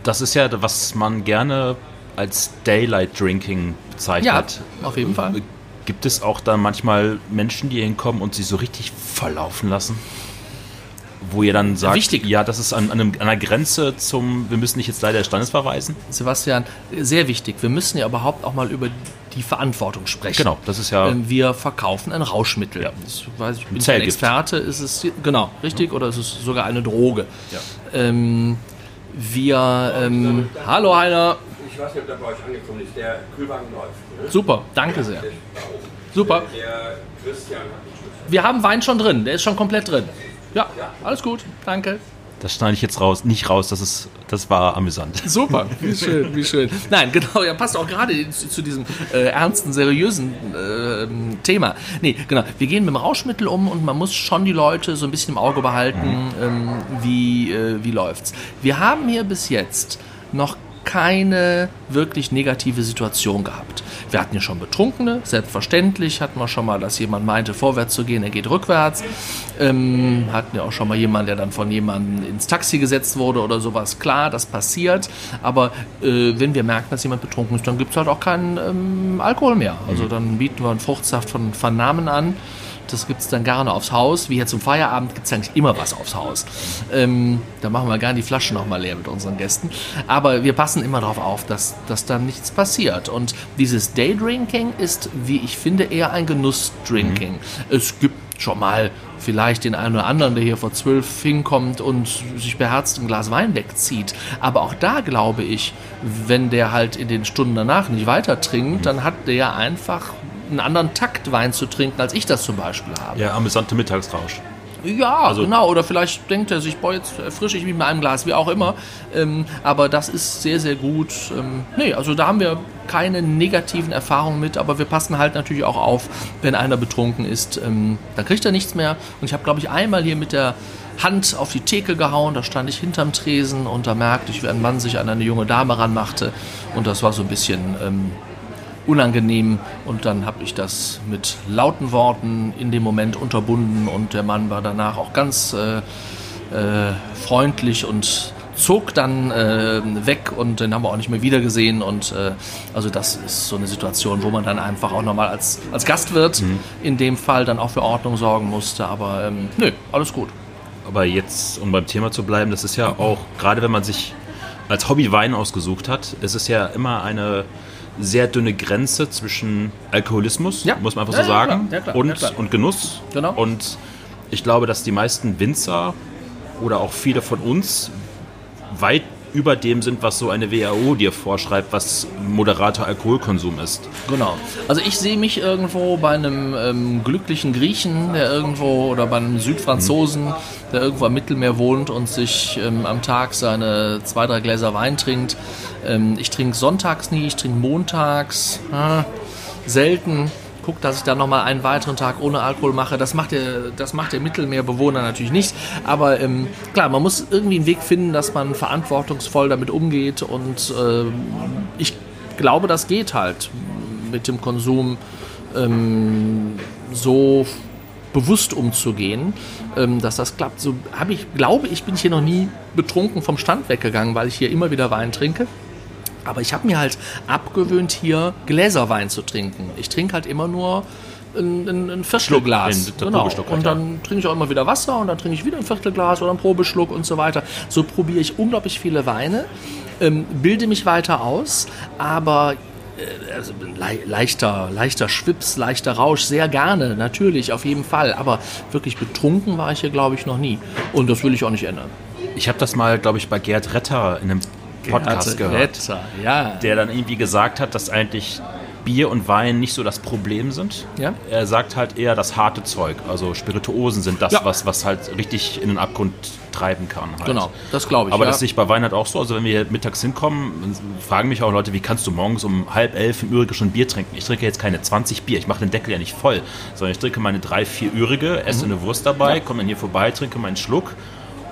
Das ist ja, was man gerne als Daylight Drinking Ja, bezeichnet. auf jeden Fall. Gibt es auch da manchmal Menschen, die hinkommen und sich so richtig volllaufen lassen? Wo ihr dann sagt, Wichtig. ja, das ist an, an, einem, an einer Grenze zum, wir müssen dich jetzt leider des Standes verweisen. Sebastian, sehr wichtig. Wir müssen ja überhaupt auch mal über die Verantwortung sprechen. Genau, das ist ja- Wir verkaufen ein Rauschmittel. Das weiß ich, bin ich ein Zellgift. Experte. Ist es genau richtig oder ist es sogar eine Droge? Ja. Ähm, wir, ähm, hallo Heiner, Ich weiß nicht, ob der bei euch angekommen ist. Der Kühlwagen läuft. Ne? super, danke sehr. Super. Der Christian hat den Schlüssel. Wir haben Wein schon drin, der ist schon komplett drin. Ja, alles gut, danke. Das schneide ich jetzt raus, nicht raus, das, ist, das war amüsant. Super, wie schön, wie schön. Nein, genau, ja, passt auch gerade zu, zu diesem äh, ernsten, seriösen äh, Thema. Nee, genau, wir gehen mit dem Rauschmittel um und man muss schon die Leute so ein bisschen im Auge behalten, ähm, wie, äh, wie läuft's. Wir haben hier bis jetzt noch keine wirklich negative Situation gehabt. Wir hatten ja schon Betrunkene, selbstverständlich hatten wir schon mal, dass jemand meinte, vorwärts zu gehen, er geht rückwärts. Ähm, hatten ja auch schon mal jemanden, der dann von jemandem ins Taxi gesetzt wurde oder sowas. Klar, das passiert, aber äh, wenn wir merken, dass jemand betrunken ist, dann gibt es halt auch keinen ähm, Alkohol mehr. Also dann bieten wir einen Fruchtsaft von Vernamen an. Das gibt es dann gerne aufs Haus. Wie jetzt zum Feierabend gibt es eigentlich immer was aufs Haus. Ähm, da machen wir gerne die Flaschen nochmal leer mit unseren Gästen. Aber wir passen immer darauf auf, dass, dass da nichts passiert. Und dieses Daydrinking ist, wie ich finde, eher ein Genussdrinking. Es gibt schon mal vielleicht den einen oder anderen, der hier vor zwölf hinkommt und sich beherzt ein Glas Wein wegzieht. Aber auch da glaube ich, wenn der halt in den Stunden danach nicht weiter trinkt, dann hat der einfach einen anderen Takt Wein zu trinken, als ich das zum Beispiel habe. Ja, amüsante Mittagsrausch. Ja, genau. Oder vielleicht denkt er sich, boah, jetzt erfrische ich mich mit einem Glas, wie auch immer. Ähm, aber das ist sehr, sehr gut. Ähm, nee, also da haben wir keine negativen Erfahrungen mit, aber wir passen halt natürlich auch auf, wenn einer betrunken ist, ähm, dann kriegt er nichts mehr. Und ich habe, glaube ich, einmal hier mit der Hand auf die Theke gehauen, da stand ich hinterm Tresen und da merkte ich, wie ein Mann sich an eine junge Dame ranmachte. Und das war so ein bisschen ähm, unangenehm und dann habe ich das mit lauten Worten in dem Moment unterbunden und der Mann war danach auch ganz äh, äh, freundlich und zog dann äh, weg und den haben wir auch nicht mehr wiedergesehen und äh, also das ist so eine Situation, wo man dann einfach auch nochmal als, als Gastwirt in dem Fall dann auch für Ordnung sorgen musste, aber ähm, nö, alles gut. Aber jetzt, um beim Thema zu bleiben, das ist ja auch, gerade wenn man sich als Hobby Wein ausgesucht hat, ist es ja immer eine sehr dünne Grenze zwischen Alkoholismus, Ja. muss man einfach Ja, so sagen, klar. Klar. und, und Genuss. Genau. Und ich glaube, dass die meisten Winzer oder auch viele von uns weit über dem sind, was so eine WHO dir vorschreibt, was moderater Alkoholkonsum ist. Genau. Also ich sehe mich irgendwo bei einem ähm, glücklichen Griechen, der irgendwo, oder bei einem Südfranzosen, der irgendwo am Mittelmeer wohnt und sich ähm, am Tag seine zwei, drei Gläser Wein trinkt. Ähm, ich trinke sonntags nie, ich trinke montags, ah, selten. Guck, dass ich dann nochmal einen weiteren Tag ohne Alkohol mache. Das macht der, das macht der Mittelmeerbewohner natürlich nicht. Aber ähm, klar, man muss irgendwie einen Weg finden, dass man verantwortungsvoll damit umgeht. Und ähm, ich glaube, das geht halt mit dem Konsum ähm, so bewusst umzugehen, ähm, dass das klappt. So habe ich, glaube ich, bin ich hier noch nie betrunken vom Stand weggegangen, weil ich hier immer wieder Wein trinke. Aber ich habe mir halt abgewöhnt, hier Gläserwein zu trinken. Ich trinke halt immer nur ein, ein, ein Viertelglas. Genau. Halt, Und dann trinke ich auch immer wieder Wasser und dann trinke ich wieder ein Viertelglas oder ein Probeschluck und so weiter. So probiere ich unglaublich viele Weine, ähm, bilde mich weiter aus, aber äh, also le leichter, leichter Schwips, leichter Rausch, sehr gerne, natürlich, auf jeden Fall. Aber wirklich betrunken war ich hier, glaube ich, noch nie. Und das will ich auch nicht ändern. Ich habe das mal, glaube ich, bei Gerd Retter in einem Podcast Gerhard gehört. Retter, ja. der dann irgendwie gesagt hat, dass eigentlich Bier und Wein nicht so das Problem sind. Ja. Er sagt halt eher das harte Zeug, also Spirituosen sind das, Ja. was, was halt richtig in den Abgrund treiben kann. Halt. Genau, das glaube ich. Aber ja. das sehe ich bei Wein halt auch so. Also wenn wir hier mittags hinkommen, fragen mich auch Leute, wie kannst du morgens um halb elf im Ürige schon Bier trinken? Ich trinke jetzt keine 20 Bier, ich mache den Deckel ja nicht voll, sondern ich trinke meine drei, vier Ürige, esse Mhm. eine Wurst dabei, komme dann hier vorbei, trinke meinen Schluck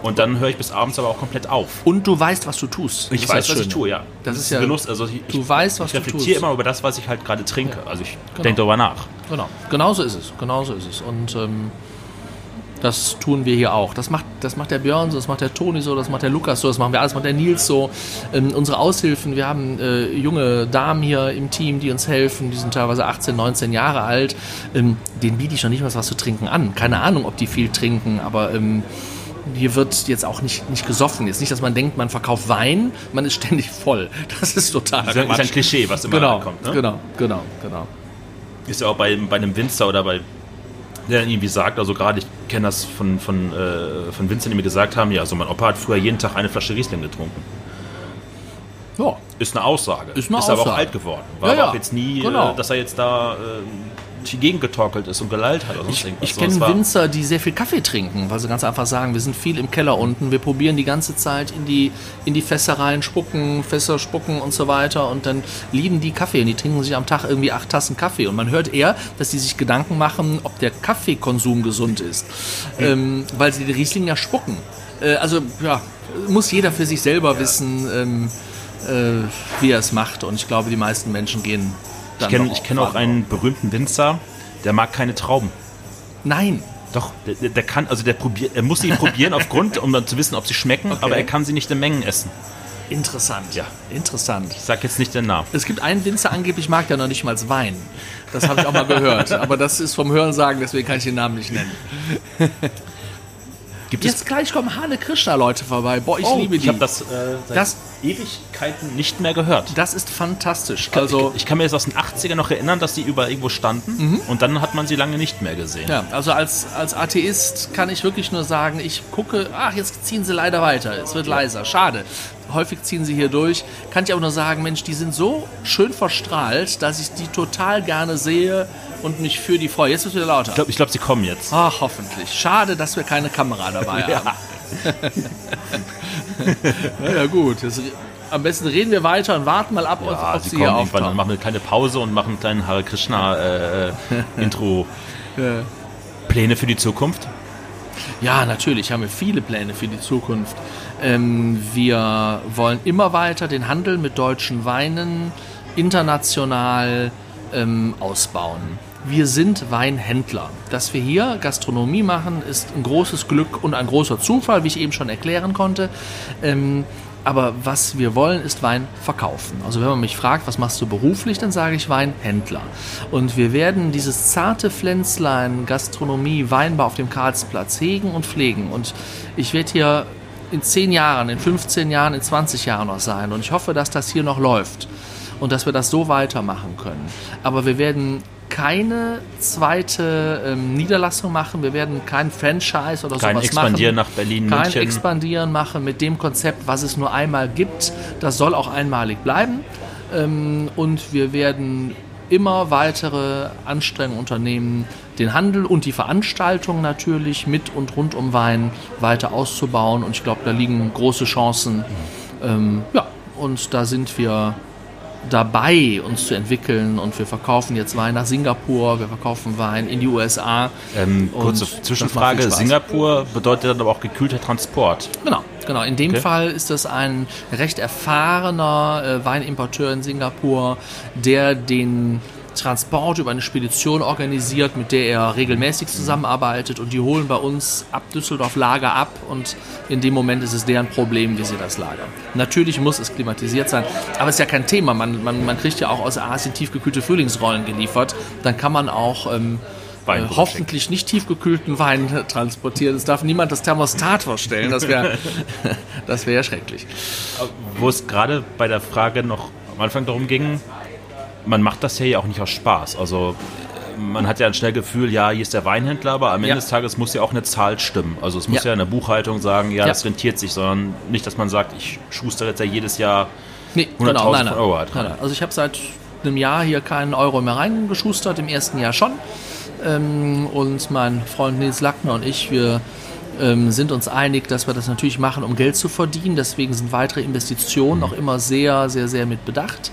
Und dann höre ich bis abends aber auch komplett auf. Und du weißt, was du tust. Ich weiß, was ich tue, ja. Das, das ist ja Genuss. Also ich, du weißt, was ich reflektiere immer über das, was ich halt gerade trinke. Also ich Genau. denke darüber nach. Genau, genauso ist es, genauso ist es. Und ähm, das tun wir hier auch. Das macht, das macht der Björn so, das macht der Toni so, das macht der Lukas so, das machen wir alles, das macht der Nils so. Ähm, unsere Aushilfen, wir haben äh, junge Damen hier im Team, die uns helfen, die sind teilweise 18, 19 Jahre alt. Ähm, denen biete ich schon nicht mal was zu trinken an. Keine Ahnung, ob die viel trinken, aber ähm, hier wird jetzt auch nicht, nicht gesoffen. Jetzt nicht, dass man denkt, man verkauft Wein, man ist ständig voll. Das ist total Das ist ein. Klischee, was immer Genau, kommt. Ne? genau, genau, genau. Ist ja auch bei, bei einem Winzer oder bei der dann irgendwie sagt, also gerade ich kenne das von, von, äh, von Winzern, die mir gesagt haben, ja, also mein Opa hat früher jeden Tag eine Flasche Riesling getrunken. Ja, Ist eine Aussage. Ist eine aber auch Aussage. alt geworden. War Ja, aber ja, auch jetzt nie, genau. äh, dass er jetzt da äh, durch die Gegend getorkelt ist und gelallt hat oder irgendwas. Ich Sondern kenne war- Winzer, die sehr viel Kaffee trinken, weil sie ganz einfach sagen, wir sind viel im Keller unten, wir probieren die ganze Zeit in die, in die Fässer rein, spucken, Fässer spucken und so weiter und dann lieben die Kaffee und die trinken sich am Tag irgendwie acht Tassen Kaffee und man hört eher, dass die sich Gedanken machen, ob der Kaffeekonsum gesund ist, ähm, weil sie den Riesling ja spucken. Äh, also ja, muss jeder für sich selber wissen, ähm, äh, wie er es macht und ich glaube, die meisten Menschen gehen Ich kenne kenn auch einen berühmten Winzer, der mag keine Trauben. Nein, Doch, der, der- kann, also der probiert, er muss sie probieren aufgrund, um dann zu wissen, ob sie schmecken, aber er kann sie nicht in Mengen essen. interessant. Ja. Interessant. Ich sag jetzt nicht den Namen. Es gibt einen Winzer, angeblich mag der noch nicht mal Wein. Das habe ich auch mal gehört. Aber das ist vom Hörensagen, deswegen kann ich den Namen nicht nennen. Gibt Jetzt gleich kommen Hane Krishna Leute vorbei. Boah, ich Oh, liebe die. Ich habe das, äh, seit Das- Ewigkeiten nicht mehr gehört. das ist fantastisch. Also, ich, ich kann mir jetzt aus den 80ern noch erinnern, dass die überall irgendwo standen und dann hat man sie lange nicht mehr gesehen. ja, also als, als Atheist kann ich wirklich nur sagen, ich gucke, ach, jetzt ziehen sie leider weiter. Es wird leiser. Schade. Häufig ziehen sie hier durch. Kann ich aber nur sagen, Mensch, die sind so schön verstrahlt, dass ich die total gerne sehe und mich für die freue. Jetzt wird es wieder lauter. Ich glaube, glaub, sie kommen jetzt. Ach, hoffentlich. Schade, dass wir keine Kamera dabei haben. Na ja, gut. Das, am besten reden wir weiter und warten mal ab, ob, Ah, ob sie sie kommen hier irgendwann, dann machen wir eine kleine Pause und machen einen kleinen Hare Krishna äh, äh, Intro. Pläne für die Zukunft? Ja, natürlich haben wir viele Pläne für die Zukunft. Ähm, wir wollen immer weiter den Handel mit deutschen Weinen international ähm, ausbauen. Wir sind Weinhändler. Dass wir hier Gastronomie machen, ist ein großes Glück und ein großer Zufall, wie ich eben schon erklären konnte. Ähm, aber was wir wollen, ist Wein verkaufen. Also wenn man mich fragt, was machst du beruflich, dann sage ich Weinhändler. Und wir werden dieses zarte Pflänzlein Gastronomie, Weinbau auf dem Karlsplatz hegen und pflegen. Und ich werde hier in 10 Jahren, in 15 Jahren, in 20 Jahren noch sein. Und ich hoffe, dass das hier noch läuft und dass wir das so weitermachen können. Aber wir werden keine zweite ähm, Niederlassung machen. Wir werden kein Franchise oder Kein sowas Expandieren machen. nach Berlin, Kein München. Expandieren machen mit dem Konzept, was es nur einmal gibt. Das soll auch einmalig bleiben. Ähm, und wir werden immer weitere Anstrengungen unternehmen, den Handel und die Veranstaltung natürlich mit und rund um Wein weiter auszubauen. Und ich glaube, da liegen große Chancen. Ähm, ja, und da sind wir dabei, uns zu entwickeln. Und wir verkaufen jetzt Wein nach Singapur, wir verkaufen Wein in die USA. Ähm, kurze Zwischenfrage. Singapur bedeutet dann aber auch gekühlter Transport. Genau, genau. In dem Okay. Fall ist das ein recht erfahrener äh, Weinimporteur in Singapur, der den Transport über eine Spedition organisiert, mit der er regelmäßig zusammenarbeitet und die holen bei uns ab Düsseldorf Lager ab und in dem Moment ist es deren Problem, wie sie das lagern. Natürlich muss es klimatisiert sein, aber es ist ja kein Thema. Man, man, man kriegt ja auch aus Asien tiefgekühlte Frühlingsrollen geliefert. Dann kann man auch ähm, äh, hoffentlich nicht tiefgekühlten Wein transportieren. Es darf niemand das Thermostat vorstellen. Das wäre das wär ja schrecklich. Wo es gerade bei der Frage noch am Anfang darum ging, man macht das ja auch nicht aus Spaß. Also man hat ja ein schnell Gefühl, ja, hier ist der Weinhändler, aber am Ende Ja. des Tages muss ja auch eine Zahl stimmen. Also es muss Ja. ja, in der Buchhaltung sagen, ja, Ja. das rentiert sich, sondern nicht, dass man sagt, ich schuster jetzt ja jedes Jahr Nee, 100.000 genau, nein, nein. Euro halt rein. nein. Also ich habe seit einem Jahr hier keinen Euro mehr reingeschustert, im ersten Jahr schon. Ähm, und mein Freund Nils Lackner und ich, wir ähm, sind uns einig, dass wir das natürlich machen, um Geld zu verdienen. Deswegen sind weitere Investitionen auch immer sehr, sehr, sehr mit Bedacht.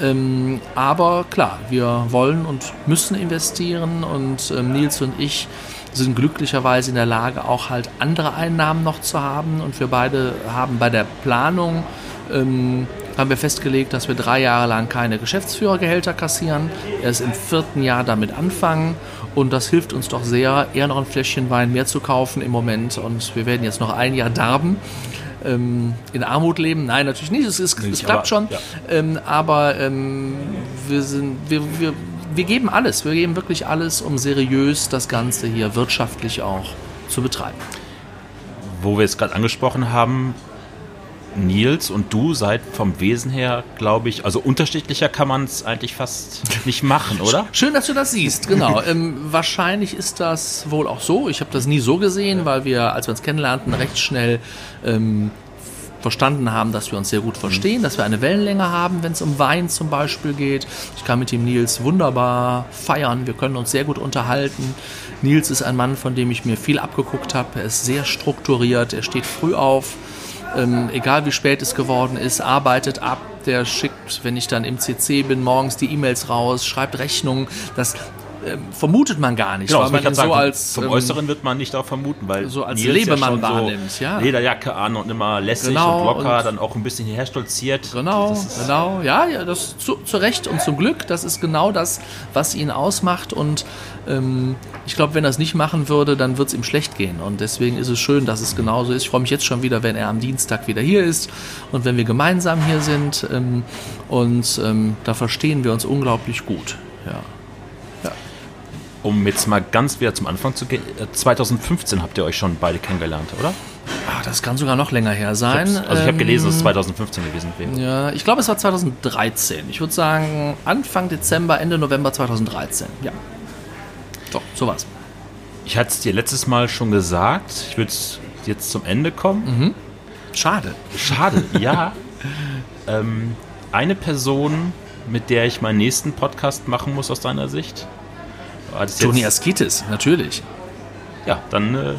Ähm, aber klar, wir wollen und müssen investieren und ähm, Nils und ich sind glücklicherweise in der Lage, auch halt andere Einnahmen noch zu haben. Und wir beide haben bei der Planung ähm, haben wir festgelegt, dass wir drei Jahre lang keine Geschäftsführergehälter kassieren. Erst im vierten Jahr damit anfangen. Und das hilft uns doch sehr, eher noch ein Fläschchen Wein mehr zu kaufen im Moment. Und wir werden jetzt noch ein Jahr darben ähm, in Armut leben. Nein, natürlich nicht. Es, ist, nicht, es klappt aber, schon. Ja. Ähm, aber ähm, wir, sind, wir, wir, wir geben alles. Wir geben wirklich alles, um seriös das Ganze hier wirtschaftlich auch zu betreiben. Wo wir es gerade angesprochen haben, Nils und du seid vom Wesen her, glaube ich, also unterschiedlicher kann man es eigentlich fast nicht machen, oder? Schön, dass du das siehst, genau. ähm, wahrscheinlich ist das wohl auch so. Ich habe das nie so gesehen, weil wir, als wir uns kennenlernten, recht schnell ähm, verstanden haben, dass wir uns sehr gut verstehen, dass wir eine Wellenlänge haben, wenn es um Wein zum Beispiel geht. Ich kann mit dem Nils wunderbar feiern, wir können uns sehr gut unterhalten. Nils ist ein Mann, von dem ich mir viel abgeguckt habe. Er ist sehr strukturiert, er steht früh auf, ähm, egal wie spät es geworden ist, arbeitet ab, der schickt, wenn ich dann im CC bin, morgens die E-Mails raus, schreibt Rechnungen. Das äh, vermutet man gar nicht. Genau, weil man so sagen, als, vom ähm, Äußeren wird man nicht auch vermuten, weil so als Nils Lebemann ja wahrnimmt, so ja. Lederjacke an und immer lässig genau, und locker, und dann auch ein bisschen hierher stolziert. Genau, genau, ja, ja, das zu, zu Recht und zum Glück, das ist genau das, was ihn ausmacht und ähm, ich glaube, wenn er es nicht machen würde, dann wird es ihm schlecht gehen und deswegen ist es schön, dass es genauso ist. Ich freue mich jetzt schon wieder, wenn er am Dienstag wieder hier ist und wenn wir gemeinsam hier sind ähm, und ähm, da verstehen wir uns unglaublich gut, ja um jetzt mal ganz wieder zum Anfang zu gehen, 2015 äh, habt ihr euch schon beide kennengelernt, oder? Ah, das kann sogar noch länger her sein. Ich also ich habe gelesen, dass es 2015 ähm, gewesen wäre. Ja, ich glaube, es war 2013. Ich würde sagen Anfang Dezember, Ende November 2013. Ja. Doch, so war's. Ich hatte es dir letztes Mal schon gesagt. Ich würde jetzt zum Ende kommen. Mhm. Schade. Schade, ja. ähm, eine Person, mit der ich meinen nächsten Podcast machen muss aus deiner Sicht, Toni Askitis, natürlich. Ja, dann äh,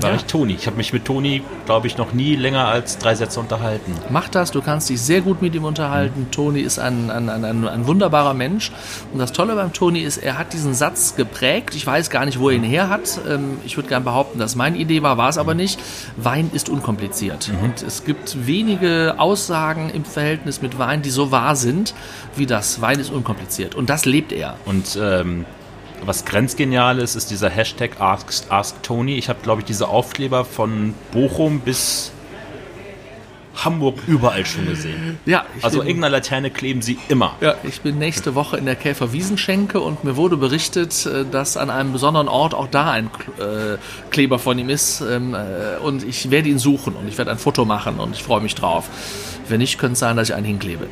war ja. ich Toni. Ich habe mich mit Toni, glaube ich, noch nie länger als drei Sätze unterhalten. Mach das, du kannst dich sehr gut mit ihm unterhalten. Mhm. Toni ist ein, ein, ein, ein, wunderbarer Mensch. Und das Tolle beim Toni ist, er hat diesen Satz geprägt. Ich weiß gar nicht, wo er ihn her hat. Ähm, ich würde gerne behaupten, dass meine Idee war, war es aber nicht. Wein ist unkompliziert. Mhm. Und es gibt wenige Aussagen im Verhältnis mit Wein, die so wahr sind wie das. Wein ist unkompliziert. Und das lebt er. Und ähm was grenzgenial ist, ist dieser Hashtag Ask, Ask Tony. Ich habe, glaube ich, diese Aufkleber von Bochum bis Hamburg überall schon gesehen. Ja, also irgendeiner Laterne kleben sie immer. Ja, ich bin nächste Woche in der Käferwiesenschenke und mir wurde berichtet, äh, dass an einem besonderen Ort auch da ein äh, Kleber von ihm ist. Ähm, äh, und ich werde ihn suchen und ich werde ein Foto machen und ich freue mich drauf. Wenn nicht, könnte es sein, dass ich einen hinklebe.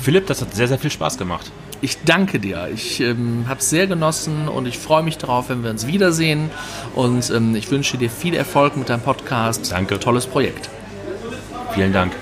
Philipp, das hat sehr, sehr viel Spaß gemacht. Ich danke dir. Ich ähm, habe es sehr genossen und ich freue mich darauf, wenn wir uns wiedersehen. Und ähm, ich wünsche dir viel Erfolg mit deinem Podcast. Danke. Tolles Projekt. Vielen Dank.